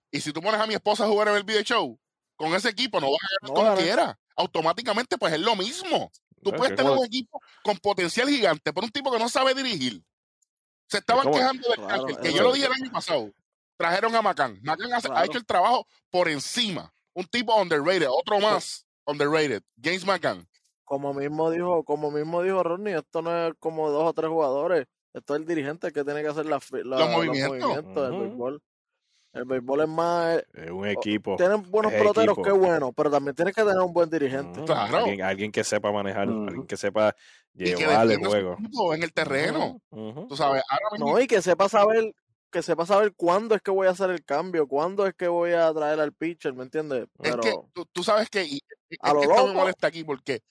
Y si tú pones a mi esposa a jugar MLB The Show, con ese equipo no vas a ganar No como quiera. Automáticamente, pues es lo mismo. Tú Es puedes tener un equipo con potencial gigante, pero un tipo que no sabe dirigir. Se estaban quejando del Claro, que yo lo dije el año pasado. Trajeron a Macán. Macán ha Claro. hecho el trabajo por encima. Un tipo underrated, otro más underrated. James Macán. Como mismo dijo, como mismo dijo Ronnie, esto no es como dos o tres jugadores. Esto es el dirigente que tiene que hacer la, la- Los movimientos. del Ujú. béisbol. El béisbol es más. Es un equipo. Tienen buenos es peloteros, equipo. qué bueno, pero también tienes que tener un buen dirigente. Claro. Alguien, alguien que sepa manejar, alguien que sepa llevar el juego. en el terreno. Ujú, ujú. Tú sabes, ahora mismo No, y que sepa saber, que sepa saber cuándo es que voy a hacer el cambio, cuándo es que voy a traer al pitcher, ¿me entiendes? es Pero que tú, tú sabes que y- es A lo que esto me loco. molesta aquí porque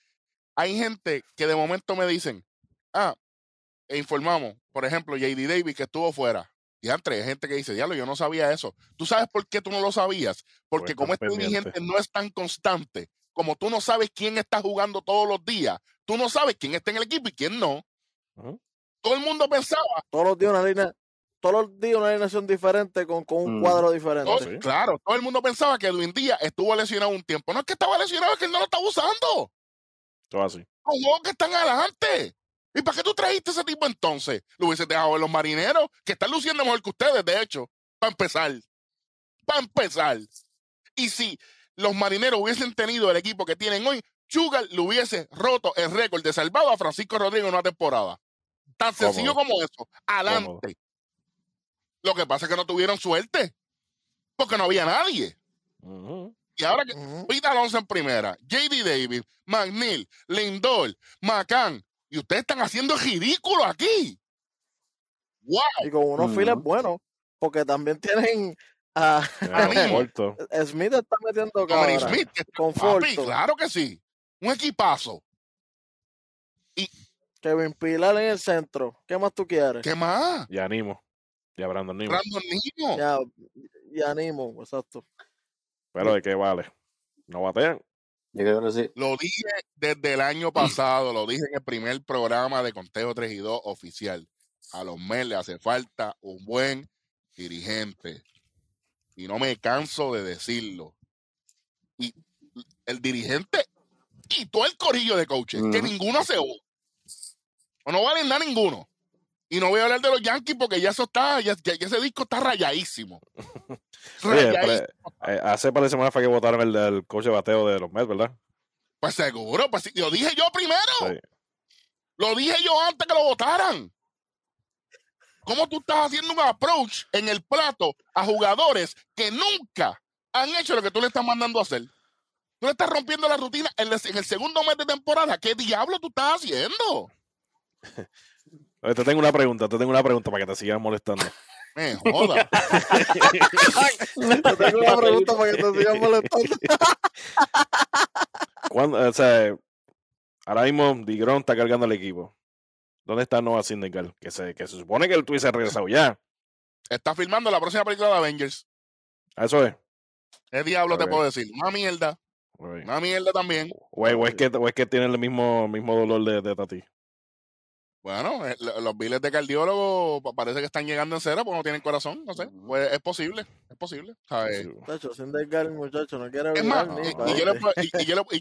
hay gente que de momento me dicen, ah, e informamos, por ejemplo, JD Davis que estuvo fuera. Y antes hay gente que dice, diablo, yo no sabía eso. ¿Tú sabes por qué tú no lo sabías? Porque Pues como este dirigente no es tan constante, como tú no sabes quién está jugando todos los días, tú no sabes quién está en el equipo y quién no. Todo el mundo pensaba, todos los días una línea, todos los días una alineación diferente con, con un Mm. cuadro todo- diferente. Sí. claro, todo el mundo pensaba que Edwin Díaz estuvo lesionado un tiempo. No es que estaba lesionado, es que él no lo estaba usando. Todo así. Que están adelante. ¿Y para qué tú trajiste ese tipo entonces? Lo hubiese dejado en los marineros, que están luciendo mejor que ustedes, de hecho. Para empezar. Para empezar. Y si los marineros hubiesen tenido el equipo que tienen hoy, Sugar le hubiese roto el récord de salvado a Francisco Rodríguez en una temporada. Tan sencillo como eso. Adelante. Lo que pasa es que no tuvieron suerte. Porque no había nadie. Ujú. Y ahora que. Pete Alonso en primera, JD Davis, McNeil, Lindor, McCann, y ustedes están haciendo ridículo aquí. ¡Wow! Y con unos Ujú. files buenos, porque también tienen a corto. Smith está metiendo cabra, Smith, que papi, claro que sí. Un equipazo. Kevin Pilar en el centro. ¿Qué más tú quieres? ¿Qué más? Y animo. Y a Brandon Nimo. Brandon Nimo. Ya, y animo, exacto. Pero de qué vale. No batean. Lo dije desde el año pasado, lo dije en el primer programa de Conteo 3 y 2 oficial. A los Mets le hace falta un buen dirigente. Y no me canso de decirlo. Y el dirigente y todo el corillo de coaches, que ninguno se va. O no valen nada ninguno. Y no voy a hablar de los Yankees porque ya eso está, ya, ese disco está rayadísimo. Oye, Rayadísimo. pre- eh, hace par de semanas fue que votaron el, el coach de bateo de los Mets, ¿verdad? Pues seguro, pues lo dije yo primero. Sí. Lo dije yo antes que lo votaran. ¿Cómo tú estás haciendo un approach en el plato a jugadores que nunca han hecho lo que tú le estás mandando a hacer? Tú le estás rompiendo la rutina en el, en el segundo mes de temporada. ¿Qué diablo tú estás haciendo? Te tengo una pregunta, te tengo una pregunta para que te sigas molestando. Me joda. Te tengo una pregunta para que te sigan molestando. ¿Cuándo, o sea, ahora mismo Digron está cargando el equipo. ¿Dónde está Noah Syndergaard? Que se, que se supone que él tuviese regresado ya. Está filmando la próxima película de Avengers. Eso es. ¿Qué diablo te puedo decir? Una mierda. Oye. Una mierda también. O, es- o es que, o es que tiene el mismo, mismo dolor de, de Tati. Bueno, eh, lo- los biles de cardiólogo pa- parece que están llegando en cera porque no tienen corazón. No sé. Pues es posible. Es posible. ¿sabes? Sí. Muchacho, sin desgar, muchacho, no quiere Es más, ni y,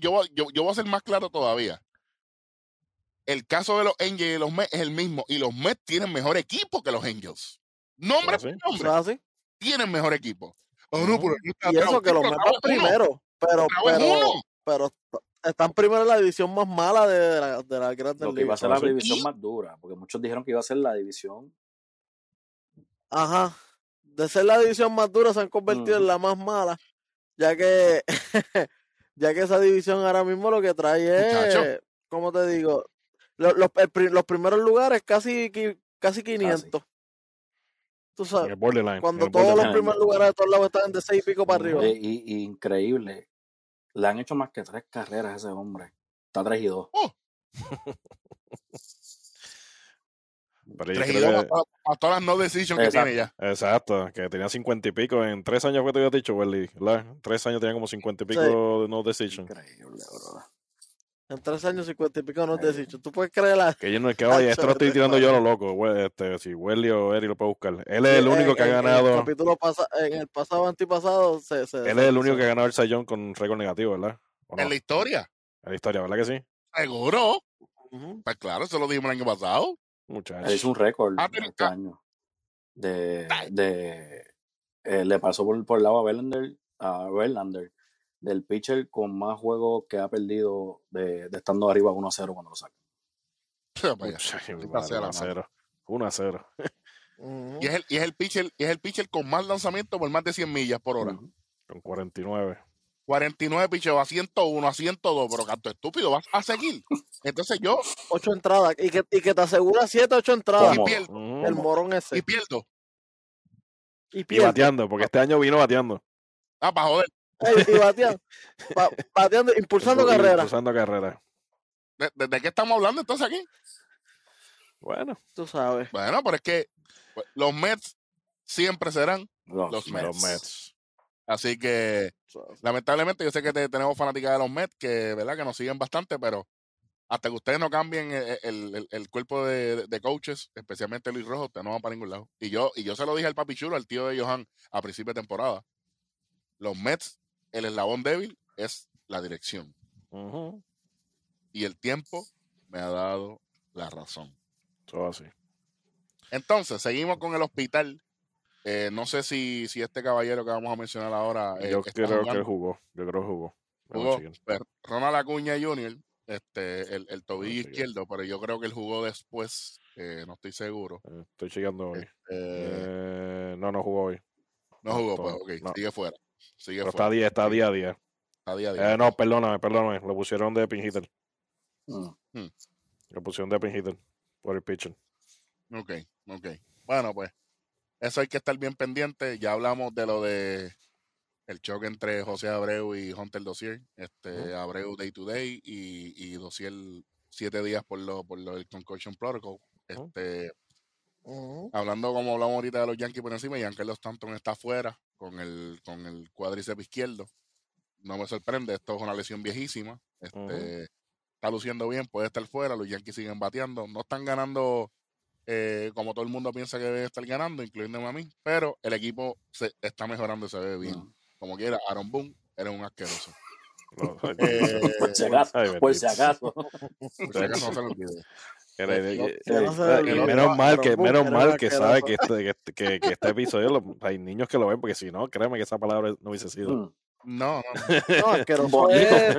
yo, voy- a ser más claro todavía. El caso de los Angels y los Mets es el mismo. Y los Mets tienen mejor equipo que los Angels. Nombre ¿Ah, por ¿Eso nombre. Tienen mejor equipo. Oh, no, pero Y eso que los Mets primero, pero, pero, pero están primero en la división más mala de la, de la Grandes Lo que iba a ser la división más dura, porque muchos dijeron que iba a ser la división. Ajá. De ser la división más dura se han convertido en la más mala, ya que ya que esa división ahora mismo lo que trae es, Muchacho. ¿cómo te digo? Los, los, el pri- los primeros lugares casi casi 500. Tú sabes, cuando todos los primeros lugares de todos lados están de 6 y pico para arriba. Eh, y, y increíble. Le han hecho más que tres carreras a ese hombre. Está 3 y 2. Pero Tres y dos que- para, para todas las no decisions que Exacto. tiene ya. Exacto, que tenía cincuenta y pico. En tres años fue que te había dicho, Welly, tres años tenía como cincuenta y pico Sí. de no decision. Increíble, bro. En 3 años 50 y pico no te he dicho. ¿Tú puedes creer la... Que yo no, que oye, esto lo estoy tirando yo a lo loco. Este, si Welly o Eri lo puede buscar. Él es el único en- que ha en- En el ganado. capítulo pasa, en el pasado antipasado se, se- Él se- es el único se- que ha ganado el sayón con récord negativo, ¿verdad? En la historia. En la historia, ¿verdad que sí? Seguro. Pues claro, eso lo dijimos el año pasado. Muchachos. Hizo un récord Ah, pero- este ah. año. De. de eh, le pasó por, por el lado a Verlander, a Verlander, del pitcher con más juegos que ha perdido de, de estando arriba 1 a 0 cuando lo saca. Para allá. Muchachos, Maldita sea 1 la a 0. 1 a 0. Ujú. Y es el, y es el pitcher, y es el pitcher con más lanzamientos por más de 100 millas por hora. Ujú. Con 49. 49 picheos a 101, a 102, pero canto estúpido, vas a seguir. Entonces yo, Ocho entradas. Y que, y que te asegura siete, ocho entradas. y Cómodo. pierdo. El morón y ese. pierdo. Y Y pierde. bateando, porque este año vino bateando. Ah, para joder. Y bateando. Ba- bateando, impulsando carreras. Impulsando carrera. ¿De, de- de qué estamos hablando entonces aquí? Bueno, Tú sabes. Bueno, pero es que pues, los Mets siempre serán. Los, Los Mets. los Mets. Así que, lamentablemente, yo sé que te- tenemos fanáticas de los Mets que, ¿verdad? que nos siguen bastante, pero hasta que ustedes no cambien el, el- el- el cuerpo de, de coaches, especialmente Luis Rojo, ustedes no van para ningún lado. Y yo, y yo se lo dije al papi chulo, al tío de Johan, a principio de temporada. Los Mets, el eslabón débil es la dirección. Y el tiempo me ha dado la razón. Todo así. Entonces, seguimos con el hospital. Eh, no sé si, si este caballero que vamos a mencionar ahora. eh, Yo creo que él jugó. Yo creo que jugó. Jugó, pues, Ronald Acuña Jr., este, el, el tobillo izquierdo, pero yo creo que él jugó después, eh, no estoy seguro. Estoy chequeando hoy. Eh, no, no jugó hoy. no jugó, pues, ok, no. sigue fuera. Sigue Pero está día, está día a día. está día a día. Eh, no, perdóname, perdóname. Lo pusieron de pin hitter. Mm. Lo pusieron de pin hitter por el pitcher. Ok, ok. Bueno, pues, eso hay que estar bien pendiente. Ya hablamos de lo de el choque entre José Abreu y Hunter Dossier. Este. Abreu day to day y, y Dossier siete días por lo, por lo del concussion protocol. Este, hablando como hablamos ahorita de los Yankees por encima, Giancarlo Stanton está afuera con el, con el cuádriceps izquierdo. No me sorprende, esto es una lesión viejísima. Este. Está luciendo bien, puede estar fuera, los Yankees siguen bateando. No están ganando eh, como todo el mundo piensa que debe estar ganando, incluyéndome a mí, pero el equipo se está mejorando y se ve bien. Mm. Como quiera, Aaron Boone, eres un asqueroso. No, Eh, Por si acaso. Por si acaso. por si acaso no se lo olvide. Que que- que eh, y olvide. menos mal que, menos mal que sabe que asqueroso. este, que, que, que este episodio lo- hay niños que lo ven, porque si no, créeme que esa palabra no hubiese sido. Mm. No, no, No, asqueroso es,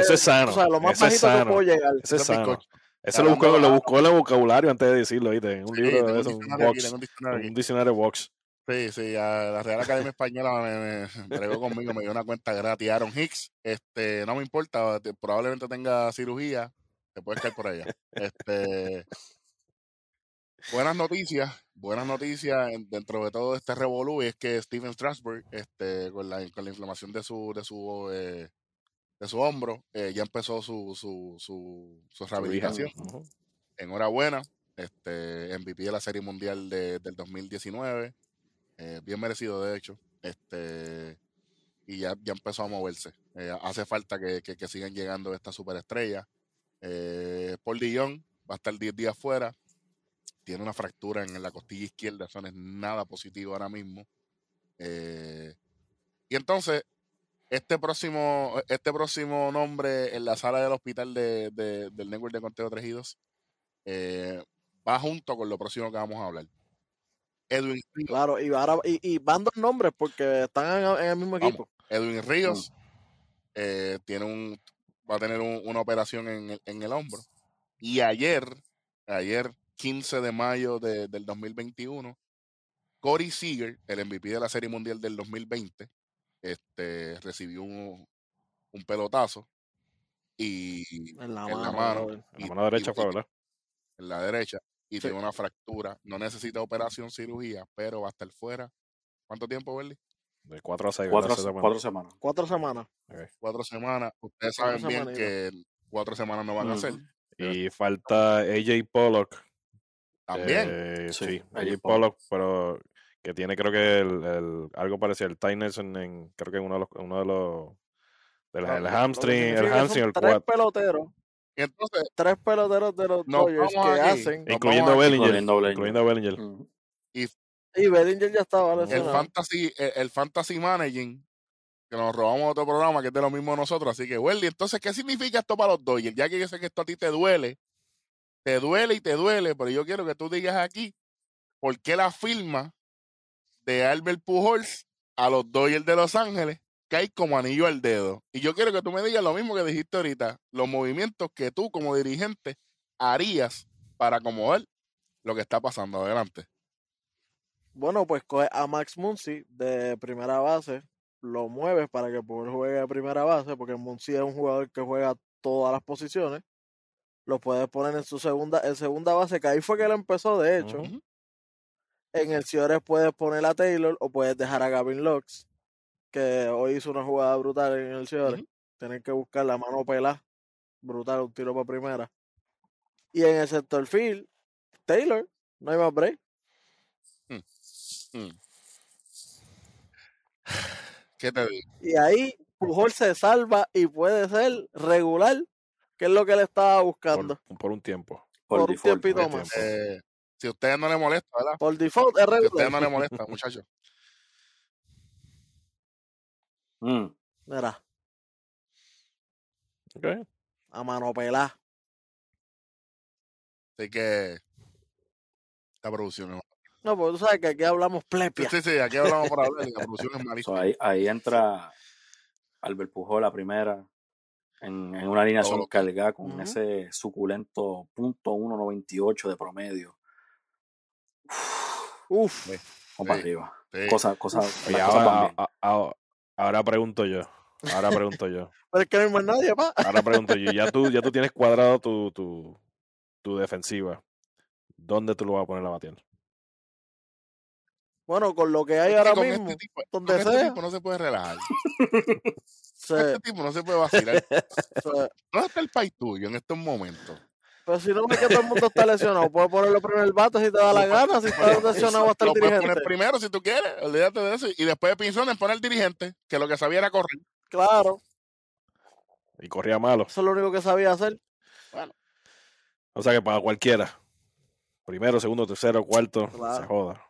Eso es sano, O sea, lo más eso bajito que sano. puedo llegar. Ese es sano. Ese lo buscó, lo buscó en el vocabulario antes de decirlo, ¿viste? En un Sí, libro de un eso, un diccionario box. tengo un diccionario aquí. Un diccionario box. Sí, sí, a la Real Academia Española me, me bregó conmigo, me dio una cuenta gratis. Aaron Hicks, este, no me importa, te- probablemente tenga cirugía, te puedes caer por allá. Este, buenas noticias, buenas noticias en- dentro de todo este revolú es que Steven Strasburg, este, con la, con la inflamación de su, de su, eh, de su hombro, eh, ya empezó su, su, su, su rehabilitación. Enhorabuena, este, MVP de la Serie Mundial de- del 2019, eh, bien merecido de hecho, este, y ya, ya empezó a moverse. Eh, hace falta que, que- que sigan llegando estas superestrellas. Eh, Paul Dillon va a estar 10 días fuera, tiene una fractura en la costilla izquierda, eso no es nada positivo ahora mismo. Eh, y entonces, este próximo, este próximo nombre en la sala del hospital de, de- del Network de Conteo Tejidos eh, va junto con lo próximo que vamos a hablar. Edwin, Ríos- Claro, y, ahora, y, y van dos nombres porque están en, en el mismo Vamos. equipo. Edwin Ríos eh, tiene un, va a tener un- una operación en el, en el hombro. Y ayer, ayer 15 de mayo de- del 2021, Corey Seager, el MVP de la Serie Mundial del 2020, este, recibió un, un pelotazo y En la en la mano. mano, brother. En la mano derecha y- fue, ¿verdad? en la derecha y Sí. tiene una fractura. No necesita operación, cirugía, pero va a estar fuera. ¿Cuánto tiempo, Berly? De 4 a 6. Cuatro. Esa cuatro semanas. Cuatro semanas. semana. Ok. Cuatro semanas. Ustedes Cuatro saben bien que cuatro semanas no van a ser. Ujú. Y falta AJ Pollock. También. Eh, Sí, sí, AJ AJ Pollock. Pollock, pero que tiene creo que el, el- algo parecido, el tightness en, en- creo que en uno de los, uno de los del el hamstring, el hamstring, el tres quad, peloteros. Y entonces, Tres peloteros de los Nos Dodgers que aquí. hacen. Incluyendo. Bellinger, Incluyendo Bellinger. incluyendo Bellinger. Ujú. Y Bellinger ya estaba El fantasy, el, el fantasy managing, que nos robamos otro programa que es de lo mismo de nosotros. Así que, Welly, entonces, ¿qué significa esto para los Dodgers? Ya que yo sé que esto a ti te duele, te duele y te duele, pero yo quiero que tú digas aquí por qué la firma de Albert Pujols a los Dodgers de Los Ángeles cae como anillo al dedo. Y yo quiero que tú me digas lo mismo que dijiste ahorita, los movimientos que tú como dirigente harías para acomodar lo que está pasando. Adelante. Bueno, pues coge a Max Muncy de primera base, lo mueves para que Pujol juegue de primera base, porque Muncy es un jugador que juega todas las posiciones. Lo puedes poner en su segunda, en segunda base, que ahí fue que él empezó, de hecho. En el Ciores puedes poner a Taylor o puedes dejar a Gavin Lux, que hoy hizo una jugada brutal en el Ciores. Tienen que buscar la mano pelada. Brutal, un tiro para primera. Y en el sector field, Taylor, no hay más break. Mm. ¿Qué te digo? Y ahí Pujol se salva y puede ser regular, que es lo que él estaba buscando. Por, por un tiempo. Por, Por un tiempito más. tiempo. Eh, si a ustedes no les molesta, ¿verdad? Por default es Si a ustedes no regular. les molesta, muchachos. Mm. Mira, Ok. a mano pelada. Así que esta producción es No, porque tú sabes que aquí hablamos plepia. sí, sí, aquí hablamos por hablar y la producción es So, malísima. ahí, ahí entra Albert Pujol la primera en, en una alineación cargada con Ujú. ese suculento punto .198 de promedio. Uf, Sí, Vamos para Sí. arriba. sí. Oye, cosas van ahora, bien. a- a- ahora pregunto yo. Ahora pregunto yo. pero es que no hay más nadie, pa. Ahora pregunto yo. Ya tú, ya tú tienes cuadrado tu, tu, tu defensiva. ¿Dónde tú lo vas a poner a batear? Bueno, con lo que hay Es ahora con mismo, este tipo, donde con este tipo no se puede relajar. este tipo no se puede vacilar. se- ¿Dónde está el país tuyo en estos momentos? pero si no ves que todo el mundo está lesionado, puedes ponerlo primero el bate si te da la gana, si está lesionado hasta el Lo puedes poner dirigente. primero si tú quieres, olvídate de eso. Y después de Pinzones poner el dirigente, que lo que sabía era correr. Claro, Y corría malo. eso es lo único que sabía hacer. O sea que para cualquiera. Primero, segundo, tercero, cuarto, Claro. se joda.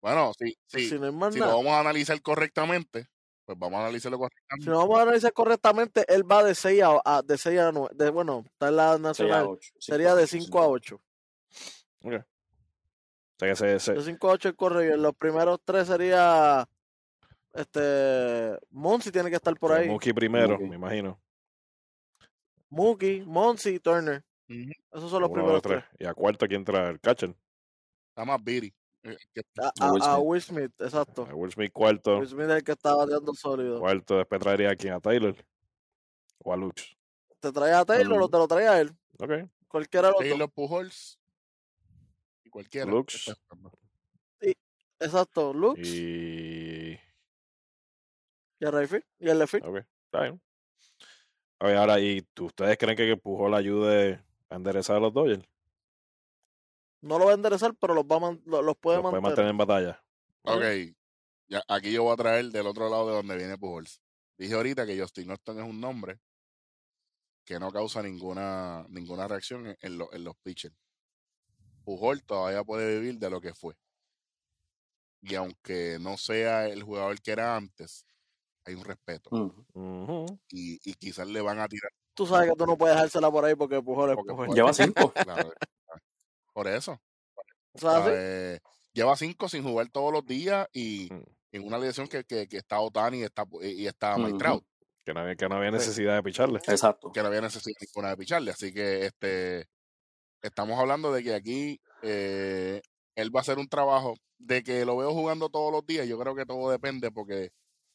Bueno, sí, sí. Si no Si lo vamos a analizar correctamente, pues vamos a analizarlo Si correctamente. no vamos a analizar correctamente, él va de 6 a, a- de 6 a 9. De, bueno, está en la nacional. ocho, cinco Sería a de ocho, 5 cinco a a 8. Ok. O sea que se, se- De 5 a 8 el en los primeros tres sería. Este. Monsi tiene que estar por ahí. Mookie primero, Mookie. me imagino. Mookie, Monsi y Turner. Ujú. Esos son los Uno, primeros dos, tres. tres. Y a cuarto, ¿quién entra? El catcher. Está más Biri. Eh, A, A Will a- a Smith. Will Smith, exacto. A Will Smith cuarto. Will Smith es el que está bateando sólido. Cuarto, después traería a quién? A Taylor. O a Lux. ¿Te trae a Taylor o te lo trae a él? Ok. Cualquiera de. Taylor Pujols Y cualquiera. Lux. jugando. Exacto, Lux Y. y el Rayfield y el Lefield. Ok, está bien. A ver, ahora, ¿y tú- ustedes creen que Pujol ayude a enderezar a los Dodgers? No lo va a enderezar, pero los, va a man- lo- los puede ¿Los puede mantener. mantener en batalla? Ok. Ya, aquí yo voy a traer del otro lado de donde viene Pujols. Dije ahorita que Justin Austin es un nombre que no causa ninguna, ninguna reacción en, en lo- en los pitchers. Pujol todavía puede vivir de lo que fue. Y aunque no sea el jugador que era antes, hay un respeto. Y, y quizás le van a tirar. Tú sabes que tú no puedes dejársela por ahí porque Pujol es porque Pujol. Pujol- Lleva cinco. Claro, por eso. ¿sabes? Lleva cinco sin jugar todos los días y Mm. en una lesión que, que, que está Otani y está, y está Mike Ujú. Trout, Que no había, que no había Sí. necesidad de picharle. Exacto. que no había necesidad ninguna de picharle. Así que este estamos hablando de que aquí eh, él va a hacer un trabajo de que lo veo jugando todos los días. Yo creo que todo depende porque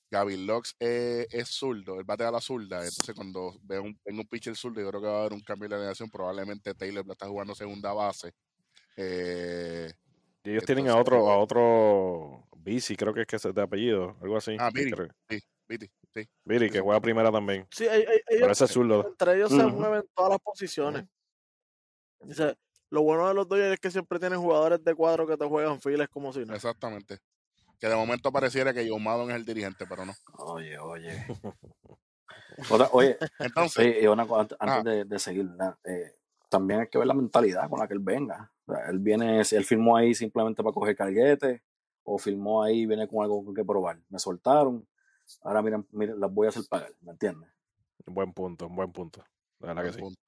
Gavin Lux es, es zurdo, él bate a la zurda. Entonces, cuando ve un, venga un pitcher zurdo, yo creo que va a haber un cambio de alineación. Probablemente Taylor está jugando segunda base. Eh, Y ellos tienen a otro, a otro Bici, creo que es que es de apellido, algo así. Ah. Creo- sí, Viti, sí. Que juega primera también. Sí, e- e- Pero ellos, ese es zurdo. entre ellos se mueven todas las posiciones. Lo bueno de los Dodgers es que siempre tienen jugadores de cuadro que te juegan files como si no. Exactamente. Que de momento pareciera que John Maddon es el dirigente, pero no. Oye, oye. Otra- oye, Entonces, Sí, y una antes, antes Ah. de, de seguir, ¿verdad? Eh, también hay que ver la mentalidad con la que él venga. Él viene, él firmó ahí simplemente para coger carguete, o firmó ahí y viene con algo que probar. Me soltaron, ahora miren, miren, las voy a hacer pagar, ¿me entiendes? Un buen punto, un buen punto. La verdad que sí. punto.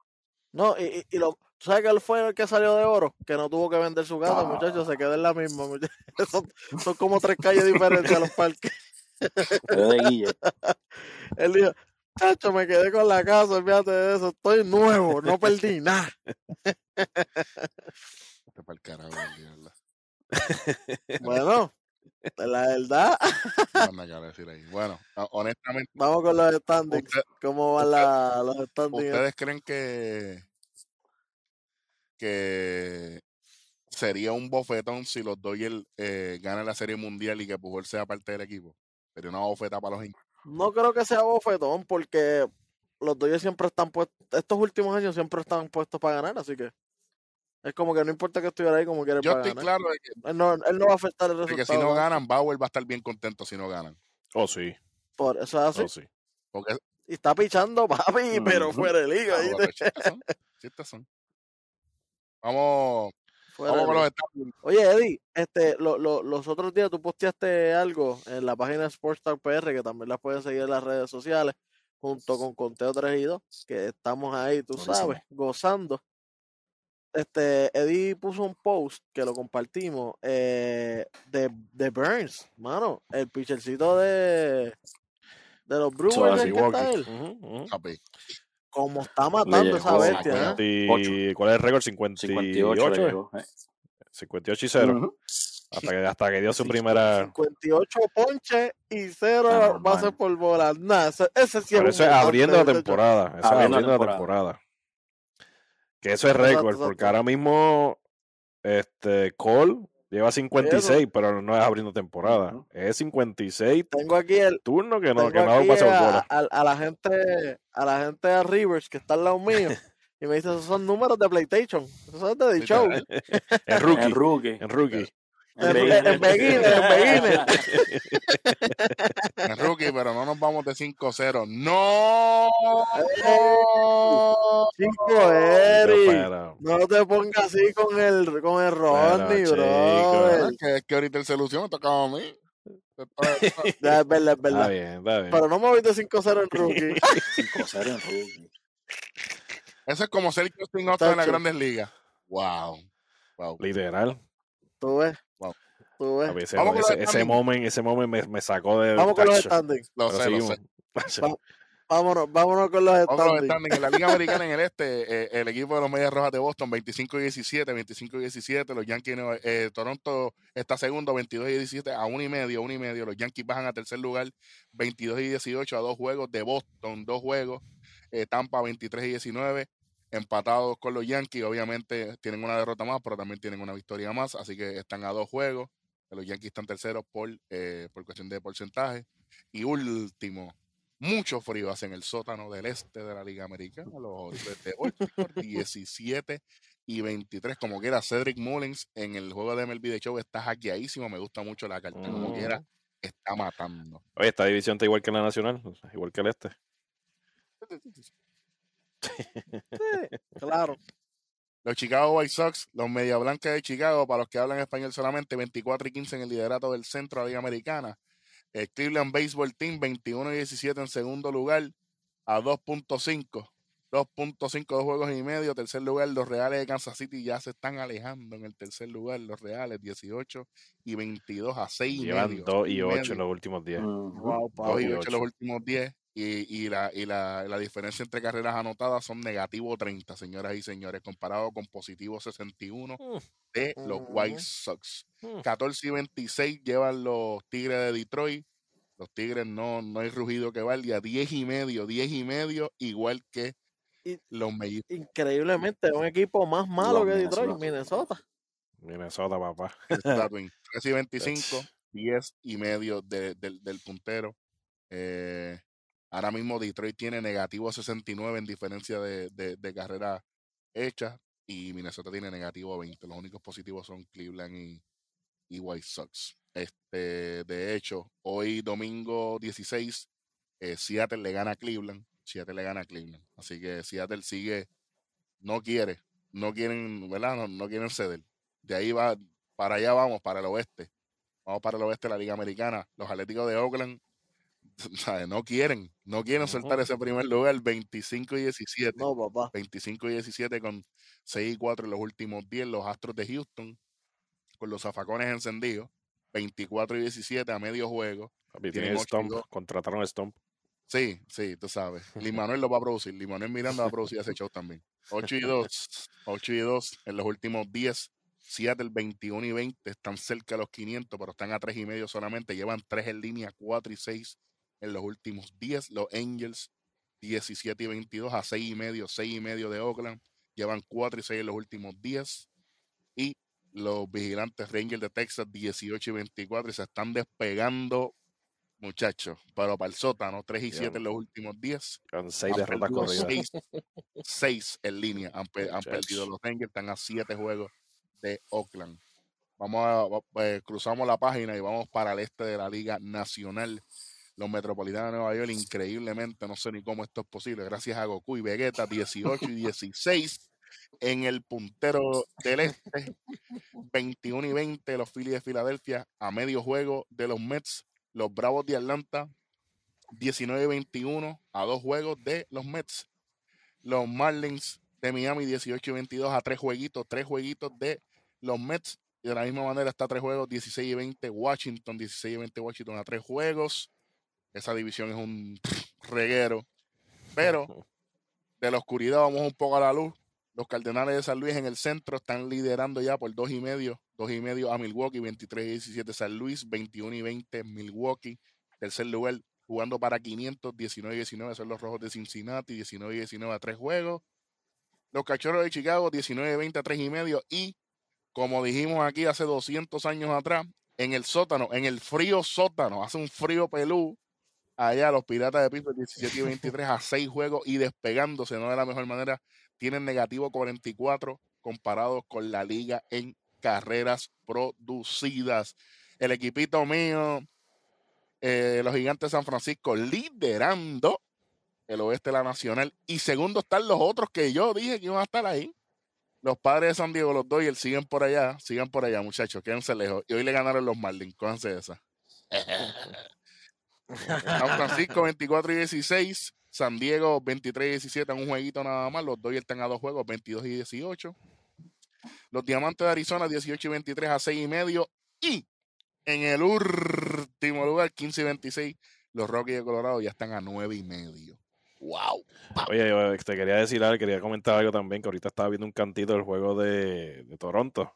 No, y, y, lo, ¿tú ¿sabes que él fue el que salió de oro? Que no tuvo que vender su casa, Ah. muchachos, se queda en la misma. muchachos. Son, son como tres calles diferentes a los parques. De Guille, Él dijo, chacho, me quedé con la casa, olvídate de eso, estoy nuevo, no perdí nada. Vete pa'l carajo. Bueno, la verdad. Bueno, ho- honestamente, vamos con los standings. usted- ¿Cómo van la- los standings? ¿ustedes creen que, que sería un bofetón si los Dodgers eh, ganan la Serie Mundial y que Pujol sea parte del equipo? Sería una bofeta para los. No creo que sea bofetón porque los Dodgers siempre están puestos, estos últimos años siempre están puestos para ganar, así que es como que no importa que estuviera ahí como quiere Yo estoy ganar. claro de que, Él no, él no va a afectar el de resultado. que si no ganan, Bauer va a estar bien contento si no ganan. Oh, sí. Por eso es así. Oh, sí. Porque Y está pichando, papi, pero fuera de liga. ¿viste? los chistes son, chistes son. Vamos, Fuera vamos de con liga. los standings. Oye, Eddie, este, lo, lo- los otros días tú posteaste algo en la página de Sports Talk PR, que también la pueden seguir en las redes sociales, junto con Conteo 3 y 2, que estamos ahí, tú Buenísimo. sabes, gozando. Este, Eddie puso un post que lo compartimos eh, de, de Burns, mano, el pitchercito de, de los Brewers, que está él. Ujú, ujú. Papi, Como está matando esa llegó bestia, ¿eh? Y- ¿Cuál es el récord? 58. 58 le eh? llegó, eh. 58 y 0. Ujú. hasta, que, hasta que dio su primera. 58 ponches y 0 Ah, bases por bola. Nah, ese, ese sí Pero es eso un es abriendo la temporada. Eso es Abriendo la abriendo la temporada. Que eso es récord, porque ahora mismo este Cole lleva 56, pero no es abriendo temporada. Es 56 Tengo aquí el turnos que no, que no aquí a, a- a la gente a la gente de Rivers que está al lado mío y me dice esos son números de PlayStation. Eso es de The Show. En rookie. En rookie. En rookie. En beginner, en beginner. en rookie, pero no nos vamos de 5-0. ¡No! Chico, Pero, Eri. pero, No te pongas así con el con el Rodney, bro. Es que, es que ahorita el solución me tocaba a mí. Está- está- Ya, es verdad, es Está verdad. bien, está bien. Pero no me voy de 5-0 en rookie. 5-0 en rookie. Eso es como ser Justin Austin en las grandes ligas. Wow. Wow. Literal. Tú ves. Wow. Tú ves. A veces Vamos ese, ese moment, ese moment me, me sacó de. Vamos con los standings. Lo sé, lo sé. Vámonos, vámonos con los Vamos con los standings. standings. En la Liga Americana en el este, eh, el equipo de los Medias Rojas de Boston, 25 y 17, 25 y 17. Los Yankees, de eh, Toronto está segundo, 22 y 17, a uno y medio, uno y medio. Los Yankees bajan a tercer lugar, 22 y 18, a dos juegos. De Boston, dos juegos. Eh, Tampa, 23 y 19. empatados con los Yankees. Obviamente tienen una derrota más, pero también tienen una victoria más. Así que están a dos juegos. Los Yankees están terceros por, eh, por cuestión de porcentaje. Y último, mucho frío hace en el sótano del este de la Liga Americana. Los de Baltimore, 17 y 23. Como quiera, Cedric Mullins en el juego de MLB de Show está hackeadísimo. Me gusta mucho la carta. Como quiera, está matando. Oye, esta división está igual que la nacional, igual que el este. Sí, claro. Los Chicago White Sox, los Media Blancas de Chicago, para los que hablan español solamente, 24 y 15 en el liderato del centro de la Liga Americana. El Cleveland Baseball Team, 21 y 17 en segundo lugar, a 2.5. 2.5 juegos y medio. Tercer lugar, los Reales de Kansas City ya se están alejando en el tercer lugar. Los Reales, 18 y 22 a 6 y Llevan medio. 2 y y 8 medio. en los últimos 10. Ujú. Wow, 2 papi. y y 8 en los últimos 10. Y, y, la, y la, la diferencia entre carreras anotadas son negativo 30, señoras y señores, comparado con positivo 61 Mm, de los White Ujú. Sox. mm. 14 y 26 llevan los Tigres de Detroit. Los Tigres no, no hay rugido que valga. 10 y medio, 10 y medio, igual que los mellizos. Increíblemente, un equipo más malo Los que Detroit, Minnesota. Minnesota. Papá. Minnesota Twins. 13 y 25, 10 y medio de- del- del puntero. Eh, ahora mismo Detroit tiene negativo 69 en diferencia de, de, de carreras hechas y Minnesota tiene negativo 20. Los únicos positivos son Cleveland y, y White Sox. Este, de hecho, hoy domingo 16, eh, Seattle le gana a Cleveland. Seattle le gana a Cleveland. Así que Seattle sigue, no quiere, no quieren, ¿verdad? No, no quieren ceder. De ahí va, para allá vamos, para el oeste. Vamos para el oeste de la Liga Americana. Los Atléticos de Oakland. no quieren, no quieren soltar ese primer lugar, 25 y 17. No, papá. 25 y 17 con 6 y 4 en los últimos 10. Los Astros de Houston con los zafacones encendidos. 24 y 17 a medio juego. Papi, Tienen Stomp. Contrataron a Stomp. Sí, sí, tú sabes. Lin Manuel lo va a producir. Lin Manuel Miranda va a producir ese show también. 8 y 2. 8 y 2 en los últimos 10. Seattle 21 y 20. Están cerca de los 500, pero están a 3 y medio solamente. Llevan 3 en línea, 4 y 6 en los últimos 10. Los Angels 17 y 22 a 6 y medio, 6 y medio de Oakland. Llevan 4 y 6 en los últimos 10. Y los vigilantes Rangers de Texas 18 y 24 y se están despegando, muchachos. Pero para el sótano, 3 y 7 en los últimos 10 Con 6 han derrotas corridas. seis, seis en línea. Han, pe- han perdido los Rangers, están a siete juegos de Oakland. Vamos a, pues, cruzamos la página y vamos para el este de la Liga Nacional. Los Metropolitanos de Nueva York, increíblemente, no sé ni cómo esto es posible, gracias a Goku y Vegeta, 18 y 16 en el puntero del este, 21 y 20 los Phillies de Filadelfia, a medio juego de los Mets, los Bravos de Atlanta, 19 y 21 a dos juegos de los Mets. Los Marlins de Miami 18 y 22 a tres jueguitos, tres jueguitos de los Mets. De la misma manera está tres juegos, 16 y 20 Washington, 16 y 20 Washington a tres juegos. Esa división es un reguero. Pero de la oscuridad vamos un poco a la luz. Los Cardenales de San Luis en el centro están liderando ya por dos y medio, dos y medio a Milwaukee, 23 y 17 San Luis, 21 y 20 Milwaukee. Tercer lugar jugando para 500, 19 y 19 son los Rojos de Cincinnati, 19 y 19 a tres juegos. Los Cachorros de Chicago, 19 y 20 a tres y medio. Y como dijimos aquí hace 200 años atrás, en el sótano, en el frío sótano, hace un frío pelú. Allá los Piratas de Pittsburgh 17 y 23 a 6 juegos y despegándose, no de la mejor manera, tienen negativo 44 comparados con la liga en carreras producidas. El equipito mío, eh, los Gigantes de San Francisco, liderando el oeste de la Nacional. Y segundo están los otros que yo dije que iban a estar ahí. Los padres de San Diego, los Dodgers, siguen por allá, sigan por allá, muchachos, quédense lejos. Y hoy le ganaron los Marlins, cójanse esa. San Francisco 24 y 16, San Diego 23 y 17 en un jueguito nada más, los Dodgers están a dos juegos, 22 y 18. Los Diamantes de Arizona 18 y 23 a 6 y medio. Y en el último lugar, 15 y 26, los Rockies de Colorado ya están a 9 y medio. ¡Wow! Oye, yo te quería decir algo, quería comentar algo también, que ahorita estaba viendo un cantito del juego de, de Toronto.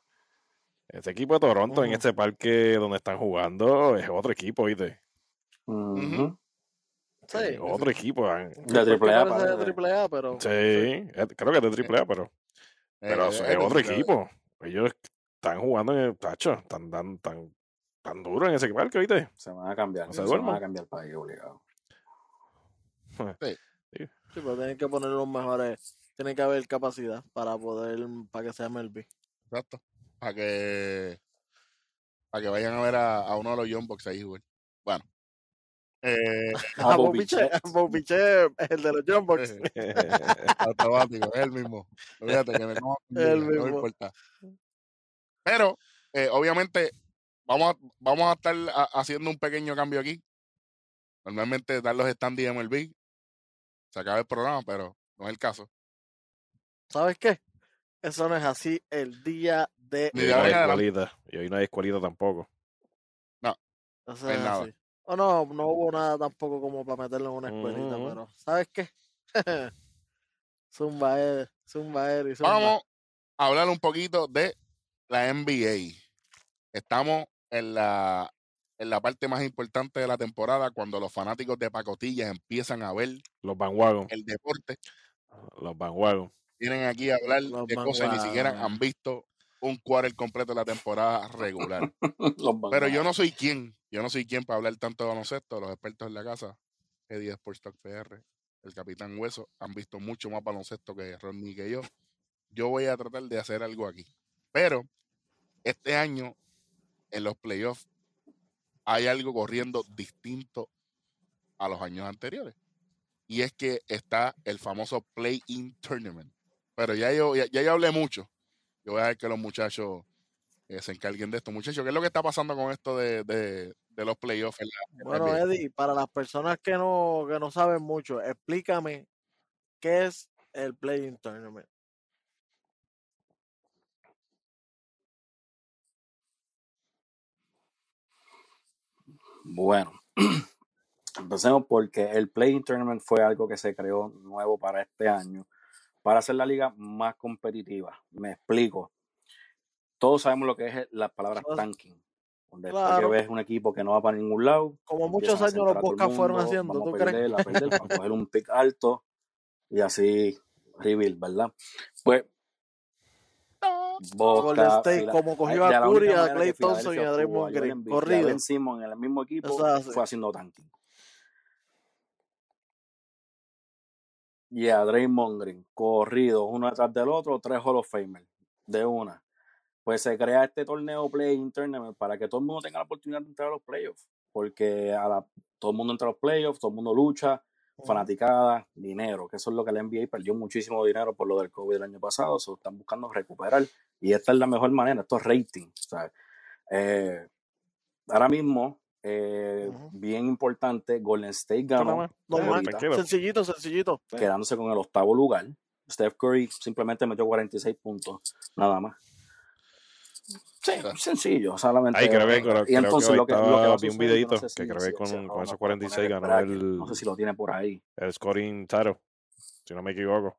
Este equipo de Toronto en Ujú. este parque donde están jugando es otro equipo, ¿viste? Ujú. Sí. Eh, otro equipo. eh. De triple A, de triple A, pero Sí, eh, creo que es de triple A, pero, pero Eh, es es otro equipo. Ellos están jugando en el tacho, están tan, tan, tan duro en ese equipo, ¿viste? Se van a cambiar. No se se van a cambiar para ahí obligado. sí, pero tienen que poner los mejores, tiene que haber capacidad para poder, para que sea MLB. Exacto. Para que, para que vayan a ver a, a uno de los Young Bucks ahí jugar. Bueno. Eh, Ah, A Bobiche, el de los John Box. automático, es el mismo. Olvídate que me como El no mismo. importa. Pero, eh, obviamente, vamos a, vamos a estar ha- haciendo un pequeño cambio aquí. Normalmente dar los stands de MLB. Se acaba el programa, pero no es el caso. ¿Sabes qué? Eso no es así el día de Y hoy no hay escuelita. Y hoy no hay escuelita tampoco. Eso No hay es nada. así. O no, no hubo nada tampoco como para meterlo en una escuelita, pero ¿sabes qué? zumba, eh, zumba, Eri, zumba. Vamos a hablar un poquito de la NBA. Estamos en la, en la parte más importante de la temporada cuando los fanáticos de pacotillas empiezan a ver Los Bandwagon. el deporte. Los Bandwagon. Vienen aquí a hablar Los de cosas que ni siquiera han visto un quarter completo de la temporada regular. Pero yo no soy quien, yo no soy quien para hablar tanto de baloncesto. Los expertos en la casa, Eddie Sports Talk PR, el Capitán Hueso, han visto mucho más baloncesto que y que yo. Yo voy a tratar de hacer algo aquí. Pero este año, en los playoffs, hay algo corriendo distinto a los años anteriores. Y es que está el famoso Play-In Tournament. Pero ya yo, ya, ya yo hablé mucho. Yo voy a dejar que los muchachos eh, se encarguen de esto. Muchachos, ¿qué es lo que está pasando con esto de, de- de los playoffs? en la- en la Bueno? Eddie, para las personas que no, que no saben mucho, explícame qué es el Playing Tournament. Bueno, empecemos porque el Play Tournament fue algo que se creó nuevo para este año, para hacer la liga más competitiva. Me explico. Todos sabemos lo que es la palabra Todos- tanking. Donde Claro. ves un equipo que no va para ningún lado, Como muchos años los Boscas fueron haciendo, vamos ¿tú a crees? perder, a perder, para coger un pick alto y así rebuild, ¿verdad? Pues Golden Boca, State, Fila- como cogió a la Curry, a Clay Thompson y a Draymond Green, corrido. En el mismo equipo fue haciendo tanking. Y a Draymond Green, corrido uno detrás del otro, tres Hall of Famer de una. Pues se crea este torneo Play Tournament para que todo el mundo tenga la oportunidad de entrar a los playoffs. Porque a la- todo el mundo entra a los playoffs, todo el mundo lucha, fanaticada, dinero, que eso es lo que la NBA perdió muchísimo dinero por lo del COVID el año pasado, se están buscando recuperar y esta es la mejor manera, esto es rating. eh, ahora mismo, eh, bien importante, Golden State ganó, tranquilo. sencillito, sencillito. quedándose con el octavo lugar. Steph Curry simplemente metió 46 puntos, nada más. Sí, sencillo, solamente. Ahí creo que, y creo, creo que entonces lo que, lo que estaba, va a vi un videito no sé si- que creo que con, con esos va a poner 46 el ganó bracket, el, No sé si lo tiene por ahí. el scoring title, si no me equivoco.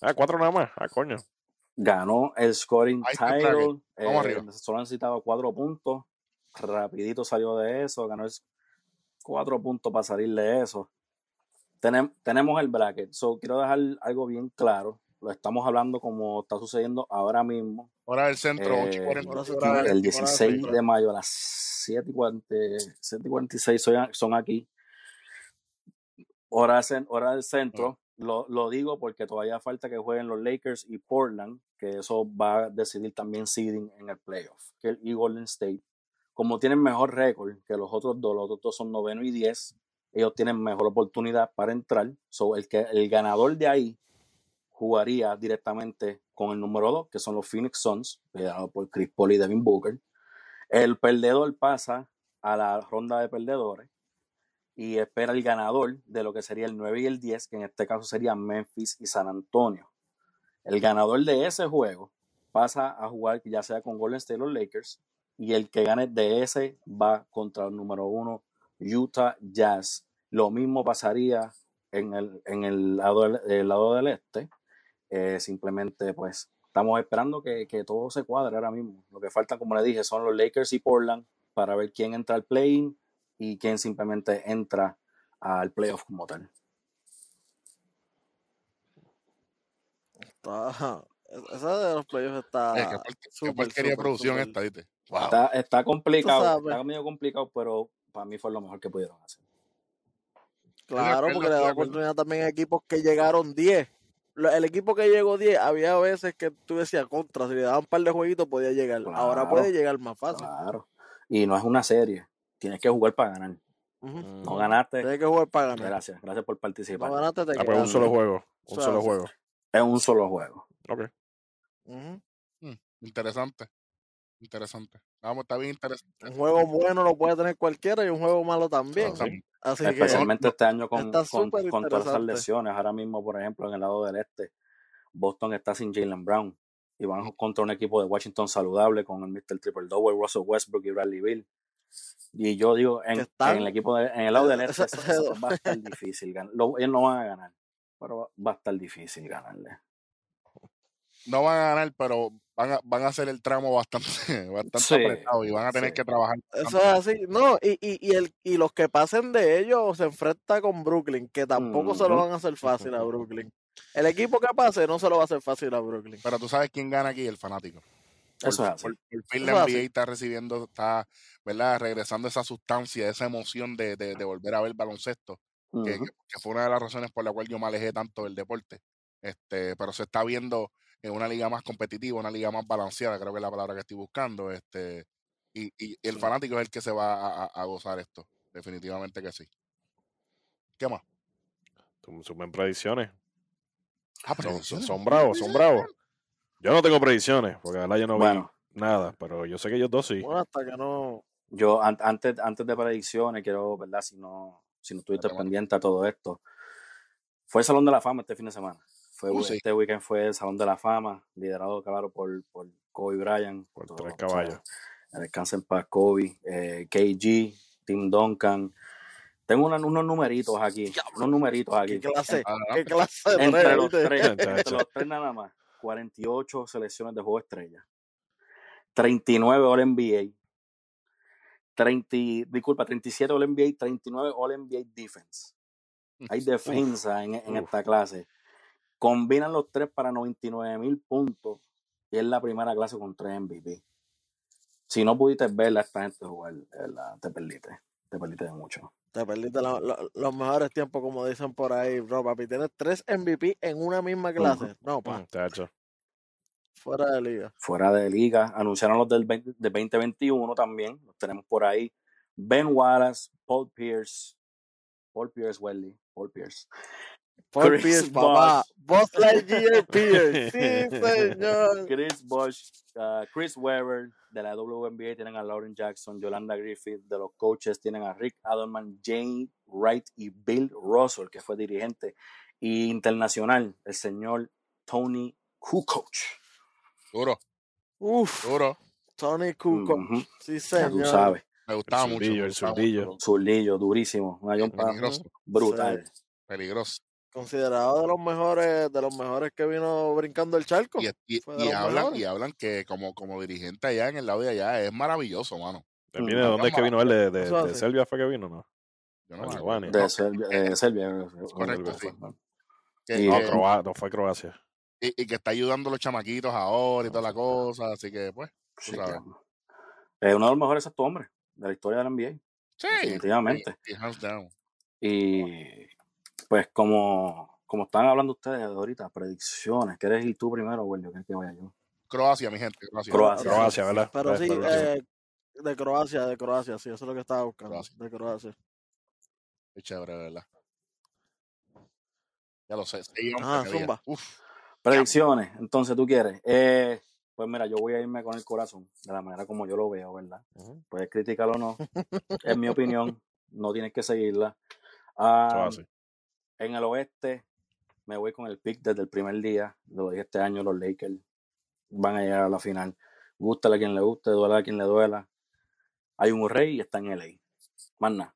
Ah, cuatro nada más. Ah, coño. Ganó el scoring title. Vamos eh, arriba. solo han citado cuatro puntos. Rapidito salió de eso. Ganó el cuatro puntos para salir de eso. Tenem- tenemos el bracket. So, quiero dejar algo bien claro. Lo estamos hablando como está sucediendo ahora mismo. Hora del centro, Eh, 8 y 40 Ahora sí, hora el hora del 16 centro. de mayo a las 7 y 40 7 y 46 son, son aquí. Hora del centro. Lo, lo digo porque todavía falta que jueguen los Lakers y Portland, que eso va a decidir también seeding en el playoff. Que el y Golden State, como tienen mejor récord que los otros dos, los otros dos son noveno y 10, ellos tienen mejor oportunidad para entrar. So, el, que, el ganador de ahí jugaría directamente con el número 2, que son los Phoenix Suns, liderado por Chris Paul y Devin Booker. El perdedor pasa a la ronda de perdedores y espera el ganador de lo que sería el 9 y el 10, que en este caso sería Memphis y San Antonio. El ganador de ese juego pasa a jugar ya sea con Golden State o Lakers y el que gane de ese va contra el número uno Utah Jazz. Lo mismo pasaría en el, en el, lado, lado del este. Eh, simplemente pues estamos esperando que, que todo se cuadre ahora mismo. Lo que falta, como le dije, son los Lakers y Portland para ver quién entra al play y quién simplemente entra al playoff como tal. Está, esa de los playoffs está. Eh, qué, por- qué porquería producción súper. esta, ¿viste? Wow. Está, está complicado, está medio complicado, pero para mí fue lo mejor que pudieron hacer. Claro, porque le da oportunidad también a equipos que llegaron 10. Lo- El equipo que llegó 10, había veces que tú decías contra, si le daban un par de jueguitos podía llegar. Ahora puede llegar más fácil. Claro. Y no es una serie, tienes que jugar para ganar. No ganaste, Tienes que jugar para ganar. gracias, gracias por participar. No ganaste, te Ah, pues un solo juego. Un solo juego. Es un solo juego. Ok. Ujú. Interesante. Interesante. Vamos, está bien interesante. Un juego bueno lo puede tener cualquiera y un juego malo también. Sí. Así que Especialmente este año con, con, con todas esas lesiones. Ahora mismo, por ejemplo, en el lado del este, Boston está sin Jalen Brown. Y van contra un equipo de Washington saludable con el Mr. Triple Double, Russell Westbrook y Bradley Bill. Y yo digo, en, el equipo de- en el lado del este, Ese- eso- eso va a estar difícil. gan- lo- ellos no van a ganar, pero va- a estar difícil ganarle. No van a ganar, pero van a, van a hacer el tramo bastante, bastante Sí, apretado y van a tener sí. que trabajar. Eso es así. No, y, y, y, el, y los que pasen de ellos se enfrenta con Brooklyn, que tampoco se lo van a hacer fácil a Brooklyn. El equipo que pase no se lo va a hacer fácil a Brooklyn. Pero tú sabes quién gana aquí, el fanático. Por, Eso es así. por- por fin la es NBA está recibiendo, está, ¿verdad? Regresando esa sustancia, esa emoción de, de, de volver a ver baloncesto, que, Ujú. que- que fue una de las razones por la cual yo me alejé tanto del deporte. Este, pero se está viendo en una liga más competitiva, una liga más balanceada, creo que es la palabra que estoy buscando. Este, y, y el Sí. fanático es el que se va a, a- a gozar esto, definitivamente que sí. ¿Qué más? Sumen predicciones. Ah, Son, son, predicciones. son bravos, son bravos. Yo no tengo predicciones, porque de verdad yo no Bueno, vi nada, pero yo sé que ellos dos sí. Bueno, hasta que no. Yo an- antes, antes de predicciones, quiero, ¿verdad? Si no, si no estuviste pendiente a todo esto. Fue el Salón de la Fama este fin de semana. Fue, Uh, sí. Este weekend fue el Salón de la Fama, liderado, claro, por, por Kobe Bryant. Por todo, tres o sea, caballos. Descansa en paz, Kobe, eh, KG, Tim Duncan. Tengo una- unos numeritos aquí, unos numeritos ¿Qué aquí. clase? ¿Qué Adelante. clase de Entre tres, los tres, entre los tres nada más. 48 selecciones de juego estrella. 39 All NBA. 30, y- disculpa, 37 All NBA, 39 All NBA Defense. Hay defensa en, esta clase. Combinan los tres para 99 mil puntos y es la primera clase con tres MVP. Si no pudiste ver a esta gente jugar, verdad, te perdiste. Te perdiste de mucho. Te perdiste lo- los mejores tiempos, como dicen por ahí, bro, papi. Tienes tres MVP en una misma clase. No, pa, chacho. fuera de liga. fuera de liga. Anunciaron los del 20 de 2021 también. Los tenemos por ahí. Ben Wallace, Paul Pierce, Paul Pierce, Welly, Paul Pierce. Paul Chris Pierce, papá. Boss Lightyear Pierce. Sí, señor. Chris Bosh, uh, Chris Weber de la WNBA tienen a Lauren Jackson, Yolanda Griffith de los coaches tienen a Rick Adelman, Jane Wright y Bill Russell, que fue dirigente y internacional, el señor Tony Kukoc. Duro, Uf, duro. Tony Kukoc. Sí, Ya tú señor. sabes, Me gustaba El mucho. el zurdillo. zurdillo, durísimo, una Peligroso, brutal. peligroso. Considerado de los mejores, de los mejores que vino brincando el charco. Y, hablan, mejores. y hablan que como, como dirigente allá en el lado de allá es maravilloso, mano. ¿Él Mm, viene de dónde es que vino él? ¿De, de. Serbia fue que vino? No, Yo no acuerdo. De Serbia, eh, Serbia, correcto, sí. ¿no? Que- Y- no, que- Croa- no fue Croacia. y, y que está ayudando a los chamaquitos ahora y toda la cosa, así que pues, Sí, tú sabes. claro. Es uno de los mejores sexto hombres de la historia de la NBA. Sí, Definitivamente. y- y hands down. Y pues como, como están hablando ustedes ahorita, predicciones, ¿quieres ir tú primero, o yo? ¿Quieres que vaya yo? Croacia, mi gente, Croacia. Croacia. Croacia, ¿verdad? Pero sí, eh, de Croacia, de Croacia, sí, eso es lo que estaba buscando. Croacia. De Croacia. Qué chévere, ¿verdad? Ya lo sé. había- zumba. Uf, Predicciones, entonces tú quieres. Eh, pues mira, yo voy a irme con el corazón, de la manera como yo lo veo, ¿verdad? Puedes criticarlo o no, es mi opinión, no tienes que seguirla. Ah, Croacia. En el oeste me voy con el pick desde el primer día, lo dije este año, los Lakers van a llegar a la final. Gústale a quien le guste, duela a quien le duela. Hay un rey y está en LA. Más nada.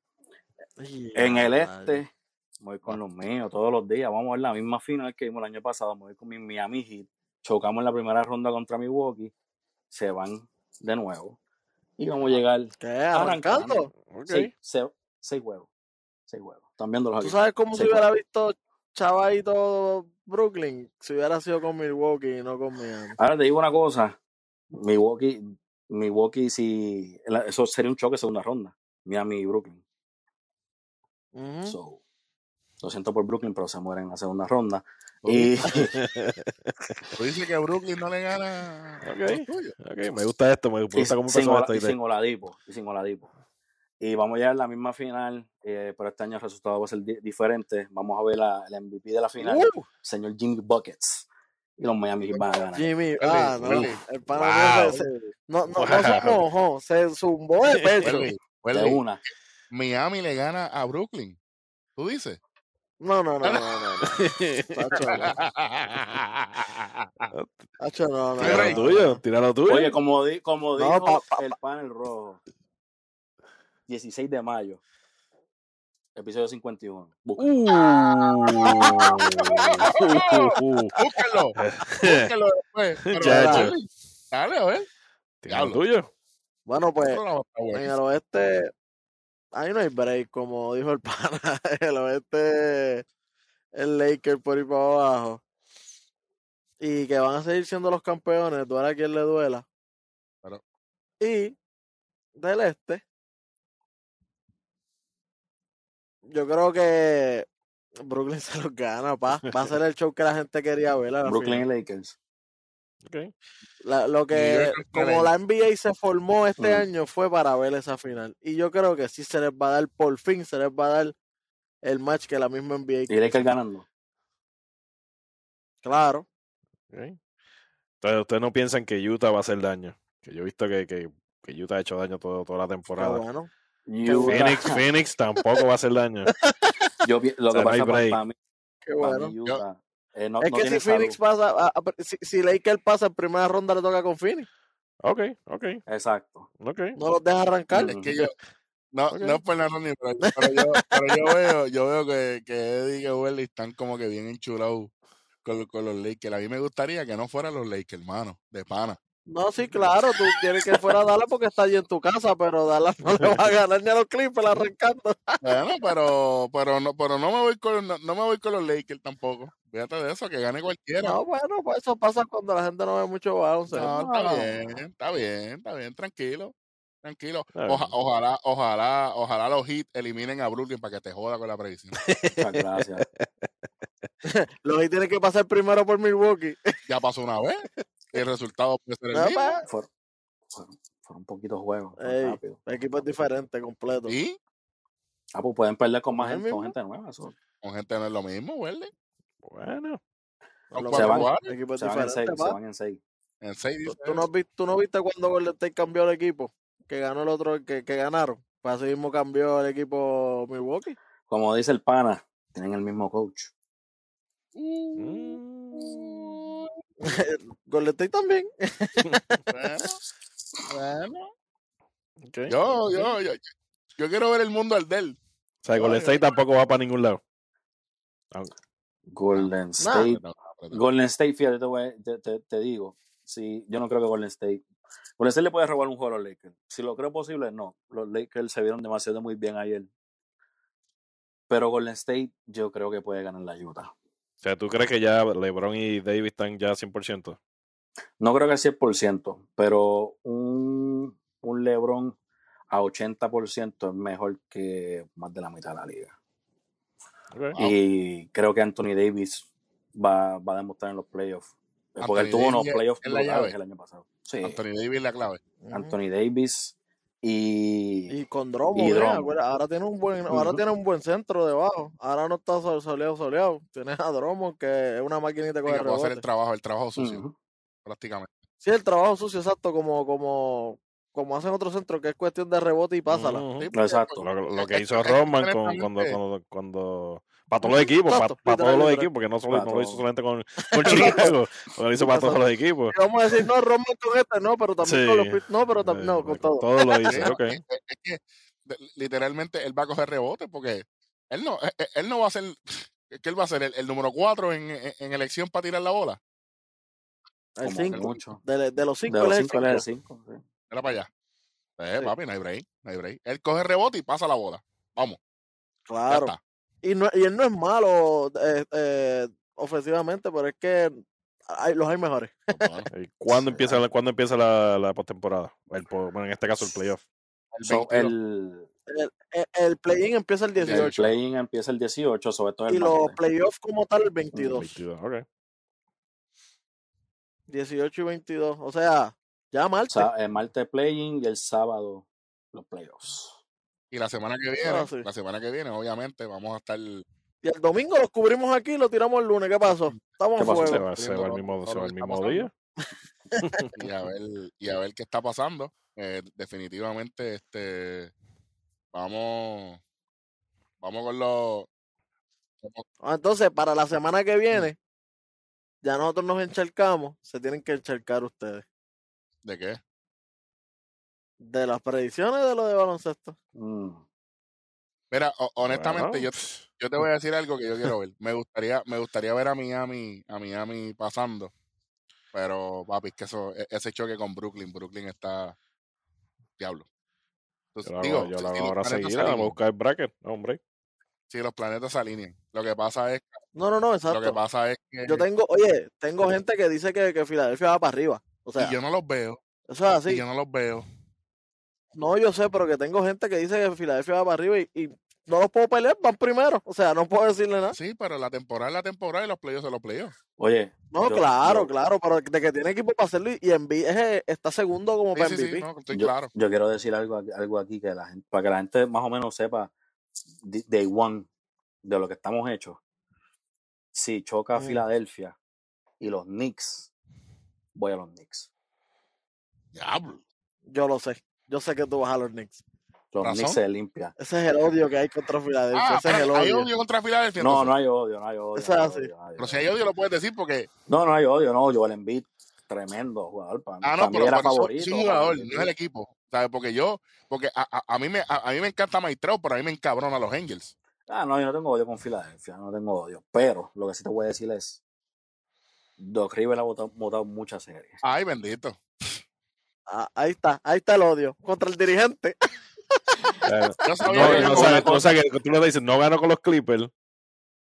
Ay, En el madre. este, me voy con los míos todos los días. Vamos a ver la misma final que vimos el año pasado. Me voy con mi Miami Heat. Chocamos en la primera ronda contra Milwaukee. Se van de nuevo. Y vamos a llegar ¿Qué? ¿Arrancando? Ok. seis, seis, seis juegos. Están ¿Tú aquí. sabes cómo se hubiera visto Chavaito Brooklyn si hubiera sido con Milwaukee y no con Miami? Ahora te digo una cosa. Milwaukee, Milwaukee si eso sería un choque segunda ronda. Miami y Brooklyn. Ujú. So, lo siento por Brooklyn, pero se mueren en la segunda ronda. Y Tú dices que Brooklyn no le gana a Ok. los tuyos. Ok, me gusta esto, me y gusta cómo sin, Ola- esto. y sin Oladipo. Y sin Oladipo. Y vamos a llegar a la misma final, eh, pero este año el resultado va a ser di- diferente. Vamos a ver la- el MVP de la final, Uh, señor Jimmy Buckets. Y los Miami Heat van a ganar. Jimmy, ah, no, el pana mío se- se- no, no, no se Wow. mojó, se zumbó de pecho. De una. Miami le gana a Brooklyn. ¿Tú dices? No, no, no, no, no. no. Tacho, no. Tira lo tuyo, tira lo tuyo. Oye, como, di- como No, dijo pa- pa- el panel rojo, 16 de mayo, episodio 51. Busca. Uh. Búsquenlo. Búsquenlo después. Pero Chacho. dale, a ver. Diablo. tuyo. Bueno, pues en el oeste, ahí no hay break, como dijo el pana. El oeste, el Lakers por ir para abajo. Y que van a seguir siendo los campeones, duela a quien le duela. Y del este, yo creo que Brooklyn se los gana, pa. Va a ser el show que la gente quería ver. a la Brooklyn final. y Lakers. Ok. La- lo que, como la NBA se formó este Mm. año fue para ver esa final. Y yo creo que sí se les va a dar, por fin se les va a dar el match que la misma NBA. Y Lakers ganando. Claro. ok. Entonces, ustedes no piensan que Utah va a hacer daño. Que yo he visto que, que, que Utah ha hecho daño todo, toda la temporada. bueno. Phoenix, Phoenix tampoco va a hacer daño. Yo lo O sea, que no pasa para, mí, Qué para bueno. mí Utah, eh, no, es no que si Phoenix salud. pasa, a- a- si, si Lakers pasa en primera ronda, le toca con Phoenix. Ok, ok, Exacto. ok. No los deja arrancar. Es que yo, no, Ok. no es por nada, ni, pero, pero yo, pero yo veo, yo veo que, que Eddie y que Welly están como que bien enchulados con, con los Lakers. A mí me gustaría que no fueran los Lakers, hermano, de pana. No, sí, claro, tú quieres que fuera Dallas porque está allí en tu casa, pero Dallas no le va a ganar ni a los Clippers arrancando. Bueno, pero, pero no, pero no me voy con, no, no me voy con los Lakers tampoco. Fíjate de eso, que gane cualquiera. No, bueno, pues eso pasa cuando la gente no ve mucho baloncesto. No, está No. bien, está bien, está bien, tranquilo. Tranquilo. Oja- ojalá, ojalá, ojalá los hits eliminen a Brooklyn para que te joda con la predicción. Muchas gracias. Los Heat tienen que pasar primero por Milwaukee. Ya pasó una vez. El resultado puede ser el No, mismo. Fueron, fueron, fueron poquitos juegos. Ey. rápido. el equipo es diferente, completo. Y Ah, pues pueden perder con más ¿Es el gente, con mismo? gente nueva. Eso. con gente no es lo mismo, ¿verdad? Bueno, cuatro van- equipo es Se van en seis. Se van en seis. En seis ¿Tú, dice tú no, has visto, tú no viste cuando Golden State cambió el equipo? Que ganó el otro, que, que ganaron. Pues así mismo cambió el equipo Milwaukee. Como dice el pana, tienen el mismo coach. mm, Golden State también. Bueno. Yo, yo, yo, yo quiero ver el mundo al del. O sea, Golden State tampoco va para ningún lado. Golden State. No, Golden State, fíjate, te, voy a- te, te- te digo. Sí, yo no creo que Golden State. Golden State le puede robar un juego a los Lakers. Si lo creo posible, no. Los Lakers se vieron demasiado muy bien ayer. Pero Golden State, yo creo que puede ganar la Utah. O sea, ¿tú crees que ya LeBron y Davis están ya 100%? No creo que al 100%, pero un, un LeBron a 80% es mejor que más de la mitad de la liga. Ok. Wow. Y creo que Anthony Davis va, va a demostrar en los playoffs. Porque él Anthony tuvo unos Davis playoffs es la brutales el año pasado. Sí, Anthony Davis es la clave. Anthony Davis y, Y con Dromo, Y mira, ahora tiene un buen, ahora tiene un buen centro debajo. Ahora no está sol- soleado, soleado. Tienes a Dromo, que es una maquinita con que el puede hacer el rebote. trabajo, el trabajo sucio, prácticamente. Sí, el trabajo sucio, exacto, como, como, como hacen otros centros, que es cuestión de rebote y pásala. Sí, Exacto. Lo, lo que es- hizo es Roman con, cuando, cuando, cuando- Para todos los equipos, para, todos los equipos, porque no, solo, no lo hizo solamente con, con Chicago, lo hizo para todos los equipos. Y vamos a decir, no, Roman con este, no, pero también con los no, pero también, no, Eh, con todo. Todo lo hizo, ok. es, es- que literalmente él va a coger rebote porque él no, él, no va a ser, ¿qué él va a ser? ¿El, el número 4 en, en, elección para tirar la bola? El Como que 5. mucho. De, de los De 5 los él es el cinco, él es el cinco. cinco. sí. Era para allá. Eh, Sí. papi, no hay break, no hay break. Él coge rebote y pasa la bola. Vamos, ya Claro. está. Y, no, y él no es malo eh, eh, ofensivamente, pero es que hay, los hay mejores. ¿Y ¿Cuándo empieza, la, ¿cuándo empieza la, la postemporada? El po- Bueno, en este caso el playoff. el So, 22. el, El, el- el play-in empieza el el 18 play-in empieza el 18, sobre todo el y los martes. playoffs como tal el 22. 22, ok. 18 y 22. O sea, ya O Marte. sea, el martes play-in y el sábado los playoffs. Y la semana que viene, Ah, sí. la semana que viene, obviamente, vamos a estar Y el domingo los cubrimos aquí y lo tiramos el lunes. ¿Qué pasó? Estamos ¿Qué pasó? Se va, se viendo va el mismo, se va el día. y a ver, y a ver qué está pasando. Eh, definitivamente, este vamos, vamos con los Ah, Entonces, para la semana que viene, ya nosotros nos encharcamos. Se tienen que encharcar ustedes. ¿de qué? De las predicciones de lo de baloncesto. Mm. Mira, ho- honestamente, Bueno, yo, yo te voy a decir algo que yo quiero ver. Me gustaría, me gustaría ver a Miami, a Miami pasando. Pero, papi, es que eso, e- ese choque con Brooklyn, Brooklyn está diablo. Yo Entonces, la digo, yo si- la si ahora seguida, vamos a buscar el bracket. No, hombre. si los planetas se alinean. Lo que pasa es, No, no, no, lo exacto. que pasa es que Yo tengo, oye, tengo gente que dice que, que Filadelfia va para arriba. O sea, y yo no los veo, eso es y así. yo no los veo. No, yo sé, pero que tengo gente que dice que Filadelfia va para arriba y, y no los puedo pelear, van primero. O sea, no puedo decirle nada. Sí, pero la temporada es la temporada y los playoffs son los playoffs. Oye, No, yo- claro, yo- claro, pero de que tiene equipo para hacerlo y, y Embiid es- está segundo como Sí, para sí, sí, MVP. no, estoy yo, claro. yo quiero decir algo, aquí- algo aquí que la gente, para que la gente más o menos sepa day one de lo que estamos hechos. Si choca Mm. Filadelfia y los Knicks, voy a los Knicks. Diablo. Yo lo sé. Yo sé que tú vas a los Knicks. Los ¿Razón? Knicks se limpia. Ese es el odio que hay contra Filadelfia. Ah, Ese es el pero hay odio. odio contra Filadelfia. No, no hay odio, no hay odio. Eso no hay es así. odio, no hay Pero si odio. hay odio lo puedes decir porque. No, no hay odio, no. Joel Embiid, tremendo jugador. Para, Ah, para no, mí pero era favorito. para jugador, mí. no es el equipo. ¿Sabes? Porque yo, porque a, a- a mí me, a, a mí me encanta Maitrao, pero a mí me encabrona los Angels. Ah, no, yo no tengo odio con Filadelfia, no tengo odio. Pero lo que sí te voy a decir es: Doc River ha votado, votado muchas series. Ay, bendito. Ah, ahí está, ahí está el odio. Contra el dirigente. No, no, no- o sea, o sea, que tú le dices, no ganó con los Clippers.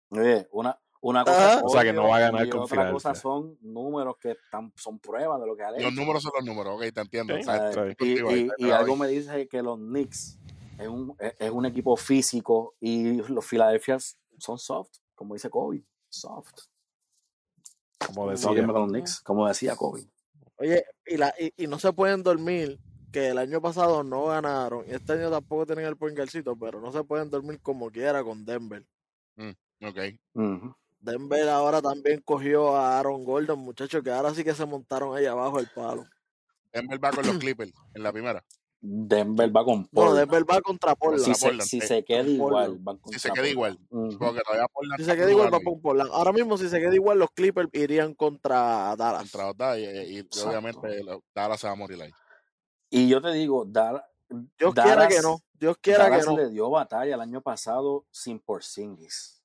Oye, una, una cosa O sea, que no va a ganar con otra cosa son números que están, son pruebas de lo que ha los hecho. números son los números, ok, te entiendo. Bien. Y, contigo algo me dice que los Knicks es un, es, es un equipo físico y los Philadelphia son soft, como dice Kobe. Soft. Como decía. irme con los Knicks, como decía Kobe. Oye, y, la, y, y no se pueden dormir, que el año pasado no ganaron, y este año tampoco tienen el poingarcito, pero no se pueden dormir como quiera con Denver. Ok. Ujú. Denver ahora también cogió a Aaron Gordon, muchachos, que ahora sí que se montaron ahí abajo el palo. Denver va con los Clippers en la primera. Denver va con No, Portland. Denver va contra Portland. si, Contra se, Portland, si se queda igual, Portland. van Si contra se queda Portland. igual. Porque todavía Portland Si se queda igual, va con Portland. Ahora mismo, si se queda igual, los Clippers irían contra Dallas. contra Dallas y, y- obviamente Dallas se va a morir ahí. Y yo te digo, Dar- Dios quiera Dallas, que no. Dios quiera Dallas que no. le dio batalla el año pasado sin Porzingis.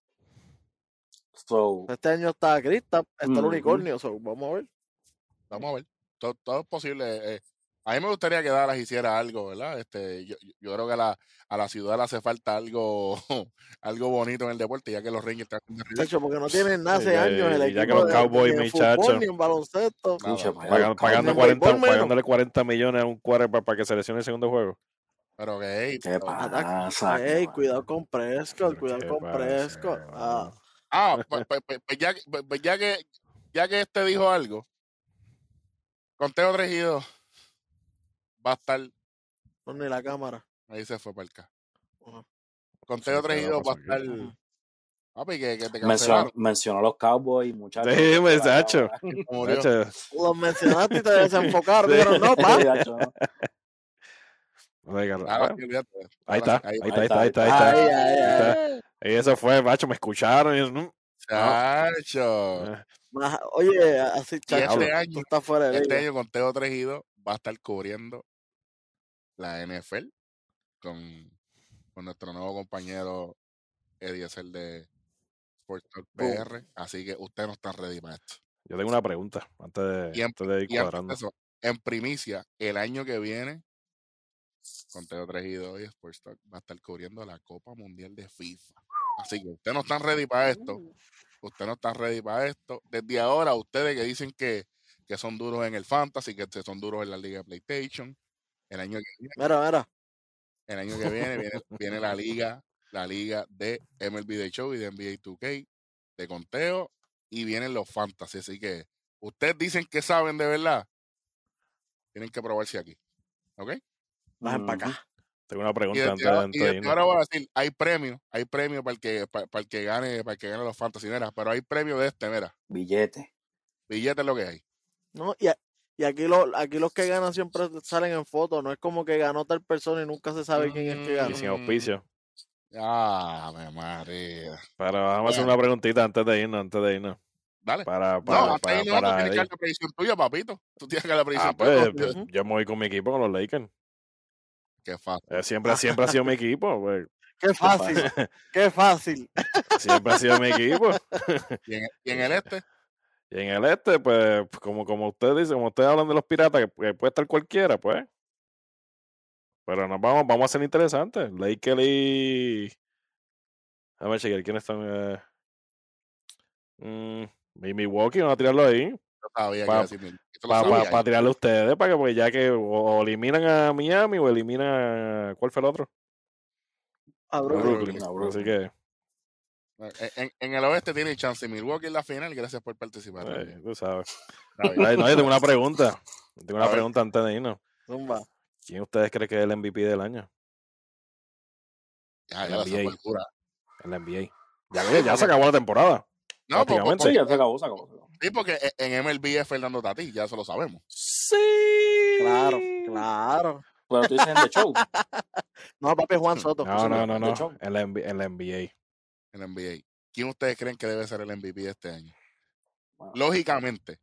So, Este año está Krista, está el Ujú. unicornio. so, vamos a ver. Vamos a ver. Todo, todo es posible. eh, a mí me gustaría que Dallas hiciera algo, ¿verdad? Este, yo, yo- creo que a la, a la ciudad le hace falta algo, algo bonito en el deporte, ya que los Rangers están haciendo ridículo. Chacho, porque no tienen nada hace años el y ya que equipo los de- Cowboys, en muchacho. fútbol, ni en baloncesto. Nada. los pagando en 40, béisbol menos. pagándole 40 millones a un quarterback para que seleccione el segundo juego. Pero que, hey, ¿Qué pero- pasa? Ey, cuidado con Prescott, Pero cuidado con pasa, Prescott. Ah. Ah, pues, pues- pues- pues ya, que- pues- pues ya que ya que este dijo algo, Conteo 3 y 2 va a estar, no, ni la cámara. ahí se fue para. Ajá. Conteo Sí, 3 y ¿qué va a 2 va a pasar estar, aquí? papi, que, que te Mencionó, a los Cowboys, muchachos. Sí, muchacho. Murió. Nacho, Los mencionaste y te desenfocaron. Dijeron, no, pa. Olvídate. Ahí está, ahí está, ahí está, ahí está, ahí está. Ay, ay, Ahí ay. está. Y eso fue, macho, me escucharon. Y, mm, Chacho. eh, Oye, así, chacho, este tú estás fuera de Este año Conteo 3 y 2 va a estar cubriendo la NFL con, con nuestro nuevo compañero Eddie el de Sports Talk Boom. PR. Así que ustedes no están ready para esto. yo tengo una pregunta antes de, en- antes de ir cuadrando. eso, en primicia, el año que viene Conteo 3 y 2 y Sports Talk va a estar cubriendo la Copa Mundial de FIFA. Así que ustedes no están ready para esto. Ustedes no están ready para esto. Desde ahora, ustedes que dicen que, que son duros en el Fantasy, que son duros en la Liga de PlayStation, el año que viene, Mira, mira. el año que viene viene, viene la liga, la liga de MLB The Show y de NBA 2K de conteo y vienen los fantasy. Así que ustedes dicen que saben de verdad. Tienen que probarse aquí. ¿Ok? Bajen para acá. Tengo una Y pregunta antes, y de ahora voy a decir, hay premio, hay premio para el que, para, para el que gane, para el que gane los fantasy, mira, pero hay premio de este, mira. Billete. Billete es lo que hay. ¿no? Y, a- y aquí, lo, aquí los que ganan siempre salen en fotos. No es como que ganó tal persona y nunca se sabe quién es que Mm, ganó. Y sin auspicio. Ah, me María. Pero vamos a hacer una preguntita antes de irnos, antes de irnos. Dale. Para, No, para, hasta para, no, tú para tienes que dar la predicción tuya, papito. Tú tienes que dar la predicción Ah, pues, tuya. yo, yo me voy con mi equipo, con los Lakers. Qué fácil. Eh, siempre, siempre ha sido mi equipo, pues. Qué fácil, qué fácil. Siempre ha sido mi equipo. Y en, y en el este, Y en el este, pues, como, como usted dice, como ustedes hablan de los piratas, que, que puede estar cualquiera, pues. Pero nos vamos, vamos a ser interesantes. Lakers y. A ver, chequear quiénes están. Eh... Mm, Milwaukee, vamos a tirarlo ahí. yo sabía que Pa- iba a decir mil. Esto lo Para sabía yo. tirarle a ustedes, para que pues ya que o, o eliminan a Miami o eliminan a. ¿Cuál fue el otro? A A Brooklyn. Brooklyn. a Brooklyn. Así que, En, en- el oeste tiene chance Milwaukee en la final. Gracias por participar. eh, tú sabes. Ay, no, yo tengo una pregunta. Tengo una pregunta antes de irnos. Zumba. ¿Quién ustedes creen que es el MVP del año? Ya, el ya la NBA. El NBA. Ya, se acabó la temporada. No, po- po- Prácticamente. Sí, ya se acabó, se acabó. se acabó. sí, porque e- en MLB es Fernando Tatís, ya eso lo sabemos. Sí. Claro, claro. Pero tú dices en The Show. No, papi, Juan Soto. No, no, no, no. En la, en la NBA. En la NBA. ¿Quién ustedes creen que debe ser el MVP de este año? Bueno, Lógicamente.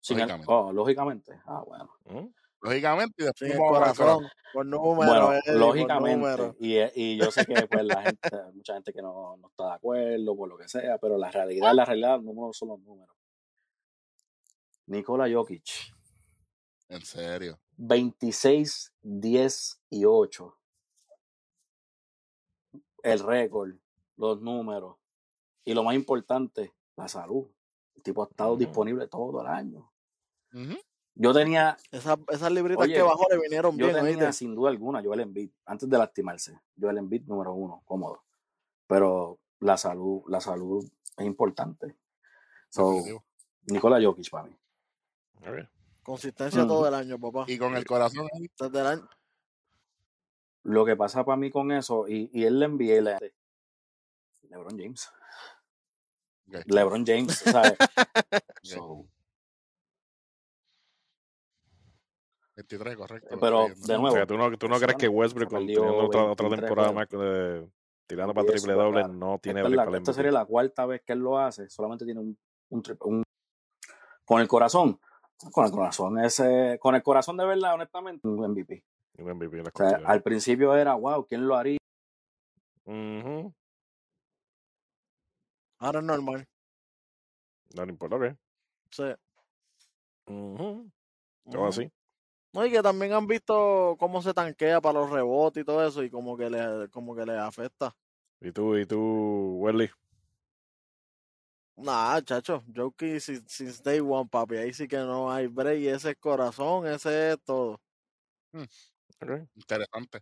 sin el- lógicamente. oh, lógicamente. Ah, bueno. ¿Mm? Lógicamente. Y después corazón. Por número, Bueno, Eddie, por lógicamente, número. y, y yo sé que pues la gente, mucha gente que no, no está de acuerdo por lo que sea, pero la realidad, la realidad, los números son los números. Nikola Jokic, En serio. 26, 10 y 8. El récord, los números y lo más importante, la salud. El tipo ha estado Ujú. disponible todo el año. Yo tenía, Esas, esas libritas Oye, que bajó le vinieron yo bien, tenía ¿oíste? sin duda alguna Joel Embiid, antes de lastimarse, Joel Embiid número uno, cómodo. Pero la salud, la salud es importante. So. Nikola Jokic para mí. Consistencia todo el año, papá. Y con el corazón ahí. Desde el año. Lo que pasa para mí con eso, y, y él le envié la- LeBron James. LeBron James, ¿sabes? So, 23, correcto. pero de O nuevo, sea, ¿tú no, tú no crees que Westbrook, teniendo otra, otra 23 temporada más de- tirando para triple eso, doble, no tiene esta, la- esta sería la cuarta vez que él lo hace, solamente tiene un, un, un- con el corazón, con el corazón, ese, con el corazón de verdad, honestamente, un MVP. Un MVP O sea, al principio era, wow, ¿quién lo haría? Ujú. Ahora es normal. No le importa, ok. Sí. Ujú. así. No, y que también han visto cómo se tanquea para los rebotes y todo eso, y como que le, como que le afecta. ¿Y tú, y tú, Welly? Nah, chacho, Jokic sin- since day one, papi. Ahí sí que no hay break. Ese es corazón, ese es todo. Ok. Interesante.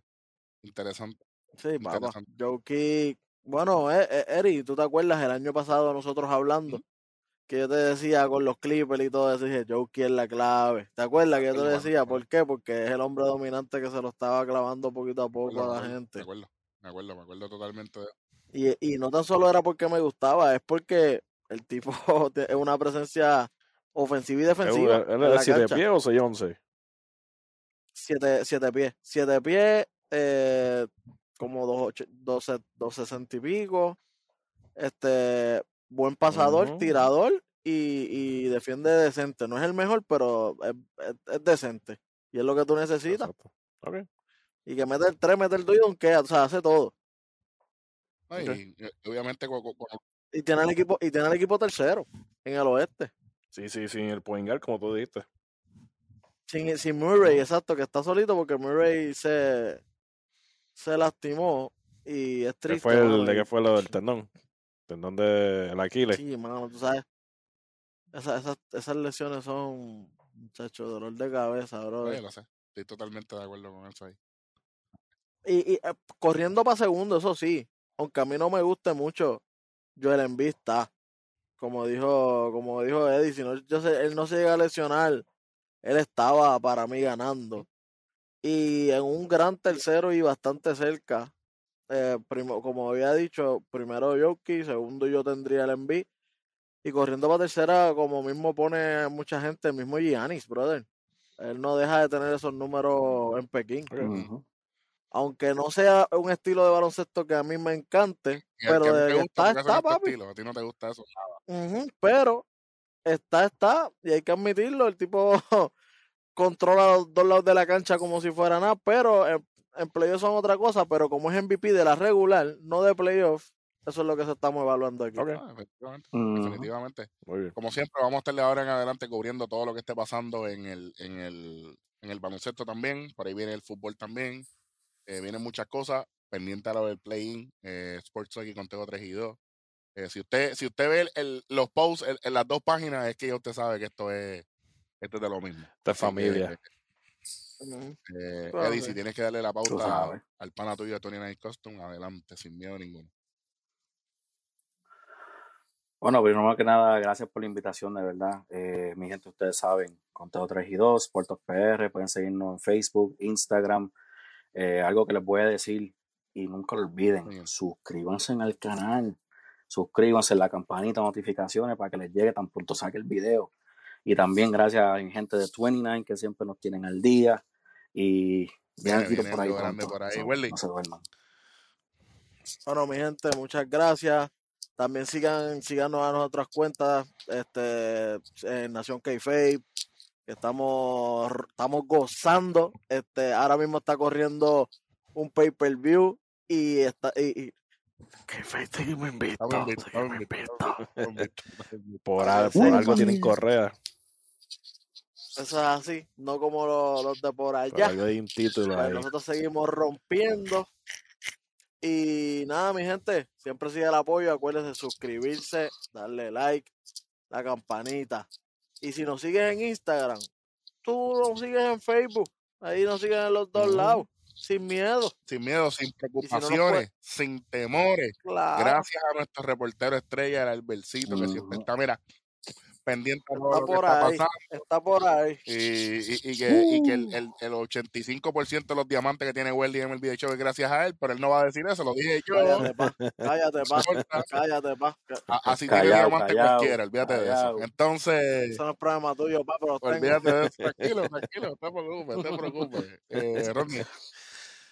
Interesante. Sí, papá. Interesante. Bueno, eh, eh, Eri, ¿tú te acuerdas el año pasado nosotros hablando? Que yo te decía con los Clippers y todo eso, dije, Jokic es la clave. ¿Te acuerdas que yo te decía? ¿Por qué? Porque es el hombre dominante que se lo estaba clavando poquito a poco acuerdo, a la gente. Me acuerdo, me acuerdo, me acuerdo totalmente Y, y no tan solo era porque me gustaba, es porque el tipo es una presencia ofensiva y ¿Él, defensiva la 7 cancha. pies o 6 11? Siete, siete pies. Siete pies, eh, como dos, ocho- doce, dos sesenta y pico. Este, buen pasador, tirador y, y defiende decente. No es el mejor, pero es, es- es decente. Y es lo que tú necesitas. Y que mete el 3, mete el 2 y donkea, o sea, hace todo. Y, y obviamente Y tiene el equipo, y tiene el equipo tercero en el oeste. Sí, sí, sí, el point guard, como tú dijiste. Sin, sin Murray, exacto, que está solito porque Murray se, se lastimó y es ¿Qué triste. fue el, ¿De qué fue lo del tendón? Tendón de el Aquiles. Sí, mano, tú sabes. Esas, esas, esas lesiones son, muchachos, dolor de cabeza, bro. Oye, lo sé. Estoy totalmente de acuerdo con eso ahí. Y, y eh, corriendo para segundo, eso sí. Aunque a mí no me guste mucho, Joel Embiid está. Como dijo, como dijo Eddie, si no, yo sé, él no se llega a lesionar, él estaba para mí ganando. Y en un gran tercero y bastante cerca. eh, primo- como había dicho, primero Jokic, segundo yo tendría el Embiid. Y corriendo para tercera, como mismo pone mucha gente, el mismo Giannis, brother. Él no deja de tener esos números en Pekín aunque no sea un estilo de baloncesto que a mí me encante, Y pero de gusta, está, está, papi. estilo. A ti no te gusta eso. Pero está, está, y hay que admitirlo, el tipo controla los dos lados de la cancha como si fuera nada, pero en, en playoffs son otra cosa, pero como es MVP de la regular, no de playoffs, eso es lo que se estamos evaluando aquí. Ok. Ah, efectivamente. Definitivamente. Muy bien. Como siempre, vamos a estar de ahora en adelante cubriendo todo lo que esté pasando en el, en el, en el baloncesto también. Por ahí viene el fútbol también. Eh, vienen muchas cosas. Pendiente a lo del play-in, eh, Sports Talk y Conteo 3 y 2. Eh, si usted, si usted ve el- el- los posts en, en las dos páginas, es que ya usted sabe que esto es, esto es de lo mismo. Esta es Así que, familia. Eh, Claro, Eddie, si tienes que darle la pauta al pana tuyo de Tony Night Custom, adelante, sin miedo ninguno. Bueno, primero que nada, gracias por la invitación, de verdad. Eh, mi gente, ustedes saben, Conteo 3 y 2, Puertos PR, pueden seguirnos en Facebook, Instagram. Eh, algo que les voy a decir y nunca lo olviden, Bien. suscríbanse al canal, suscríbanse en la campanita de notificaciones para que les llegue tan pronto saque el video. Y también gracias a mi gente de 29 que siempre nos tienen al día y viene por ahí pronto, por ahí. no se duerman. Bueno, mi gente, muchas gracias. También sigan, síganos a nuestras cuentas, este, en Nación k que estamos, estamos gozando. Este, ahora mismo está corriendo un pay-per-view y está, y, y K-Fape, seguimos invictos, seguimos invictos. Por, por algo tienen correa. Eso es así, no como los, los de por allá. hay un título Pues ahí. nosotros seguimos rompiendo. Y nada, mi gente, siempre sigue el apoyo. Acuérdense de suscribirse, darle like, la campanita. Y si nos sigues en Instagram, tú nos sigues en Facebook. Ahí nos siguen en los dos lados, sin miedo. Sin miedo, sin si no nos preocupaciones, sin temores. Claro. Gracias a nuestro reportero estrella, el Albercito, que siempre está, mira, pendiente Está lo que por está ahí. pasando. Está por ahí. Y, y, y que, y que el, el, el 85% de los diamantes que tiene Welly en el video show es gracias a él, pero él no va a decir eso, lo dije yo. Cállate, pa. Cállate, pa. No. Cállate, pa. Así tiene Callao, diamante callao, cualquiera, olvídate de eso. callao. Entonces, Eso no es problema tuyo, pa, pero olvídate de eso. Tranquilo, tranquilo, no te preocupes, no te preocupes. Eh, Ronnie, como,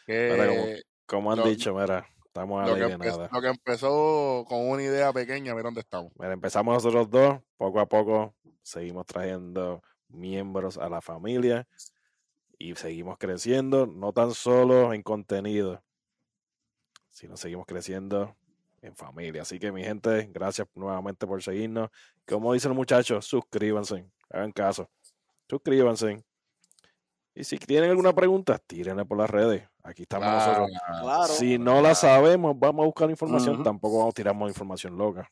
que como han lo- dicho, mira, estamos a lo la que, de empe- nada. lo que empezó con una idea pequeña, mira dónde estamos. Mira, empezamos nosotros dos, poco a poco seguimos trayendo miembros a la familia y seguimos creciendo, no tan solo en contenido, sino seguimos creciendo en familia. Así que mi gente, gracias nuevamente por seguirnos. Como dicen los muchachos, suscríbanse, hagan caso, suscríbanse. Y si tienen alguna pregunta, tírenla por las redes. Aquí estamos nosotros. Claro. Si no la sabemos, vamos a buscar información. Tampoco vamos a tirarnos información loca.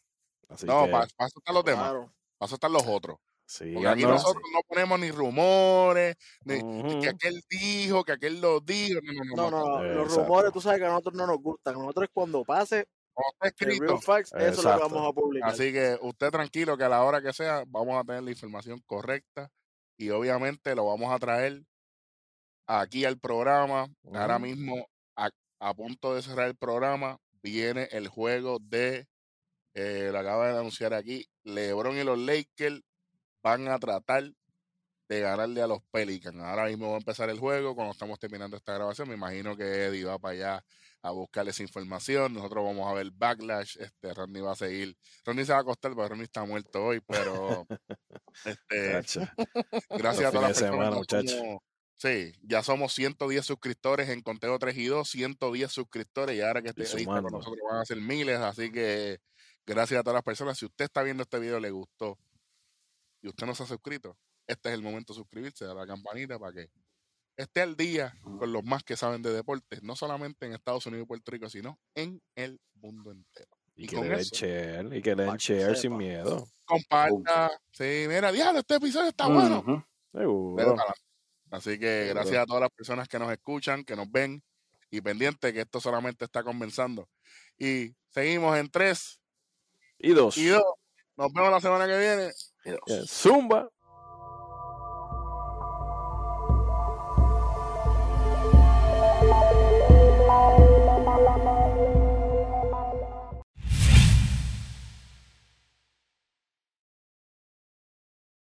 Así No, que, para eso están los demás, Claro. para eso están los otros. sí, Porque aquí no- nosotros no ponemos ni rumores, ni que aquel dijo, que aquel lo dijo. No, no, no. No, no, no, los rumores, tú sabes que a nosotros no nos gustan. A nosotros cuando pase No está el escrito. facts, eso es lo vamos a publicar. Así que usted tranquilo que a la hora que sea vamos a tener la información correcta y obviamente lo vamos a traer aquí al programa. Ahora mismo, a, a punto de cerrar el programa, viene el juego de, eh, lo acaba de anunciar aquí, LeBron y los Lakers van a tratar de ganarle a los Pelicans. Ahora mismo va a empezar el juego. Cuando estamos terminando esta grabación, me imagino que Eddie va para allá a buscar esa información. Nosotros vamos a ver backlash. Este Randy va a seguir. Randy se va a acostar, porque Randy está muerto hoy, pero este, gracias a todas las semana, personas. Sí, ya somos 110 suscriptores en Conteo 3 y 2, 110 suscriptores y ahora que este Eddie está con nosotros van a ser miles, así que gracias a todas las personas. Si usted está viendo este video, le gustó y usted no se ha suscrito, este es el momento de suscribirse, a la campanita para que esté al día con los más que saben de deportes, no solamente en Estados Unidos y Puerto Rico, sino en el mundo entero. Y, Y que le den share, y que le den share sin miedo. Comparta, sí, mira, diablo, este episodio está bueno. Seguro. Así que gracias a todas las personas que nos escuchan, que nos ven y pendientes que esto solamente está comenzando. Y seguimos en 3 Y dos. y 2. Nos vemos la semana que viene. Y dos. Eh, Zumba.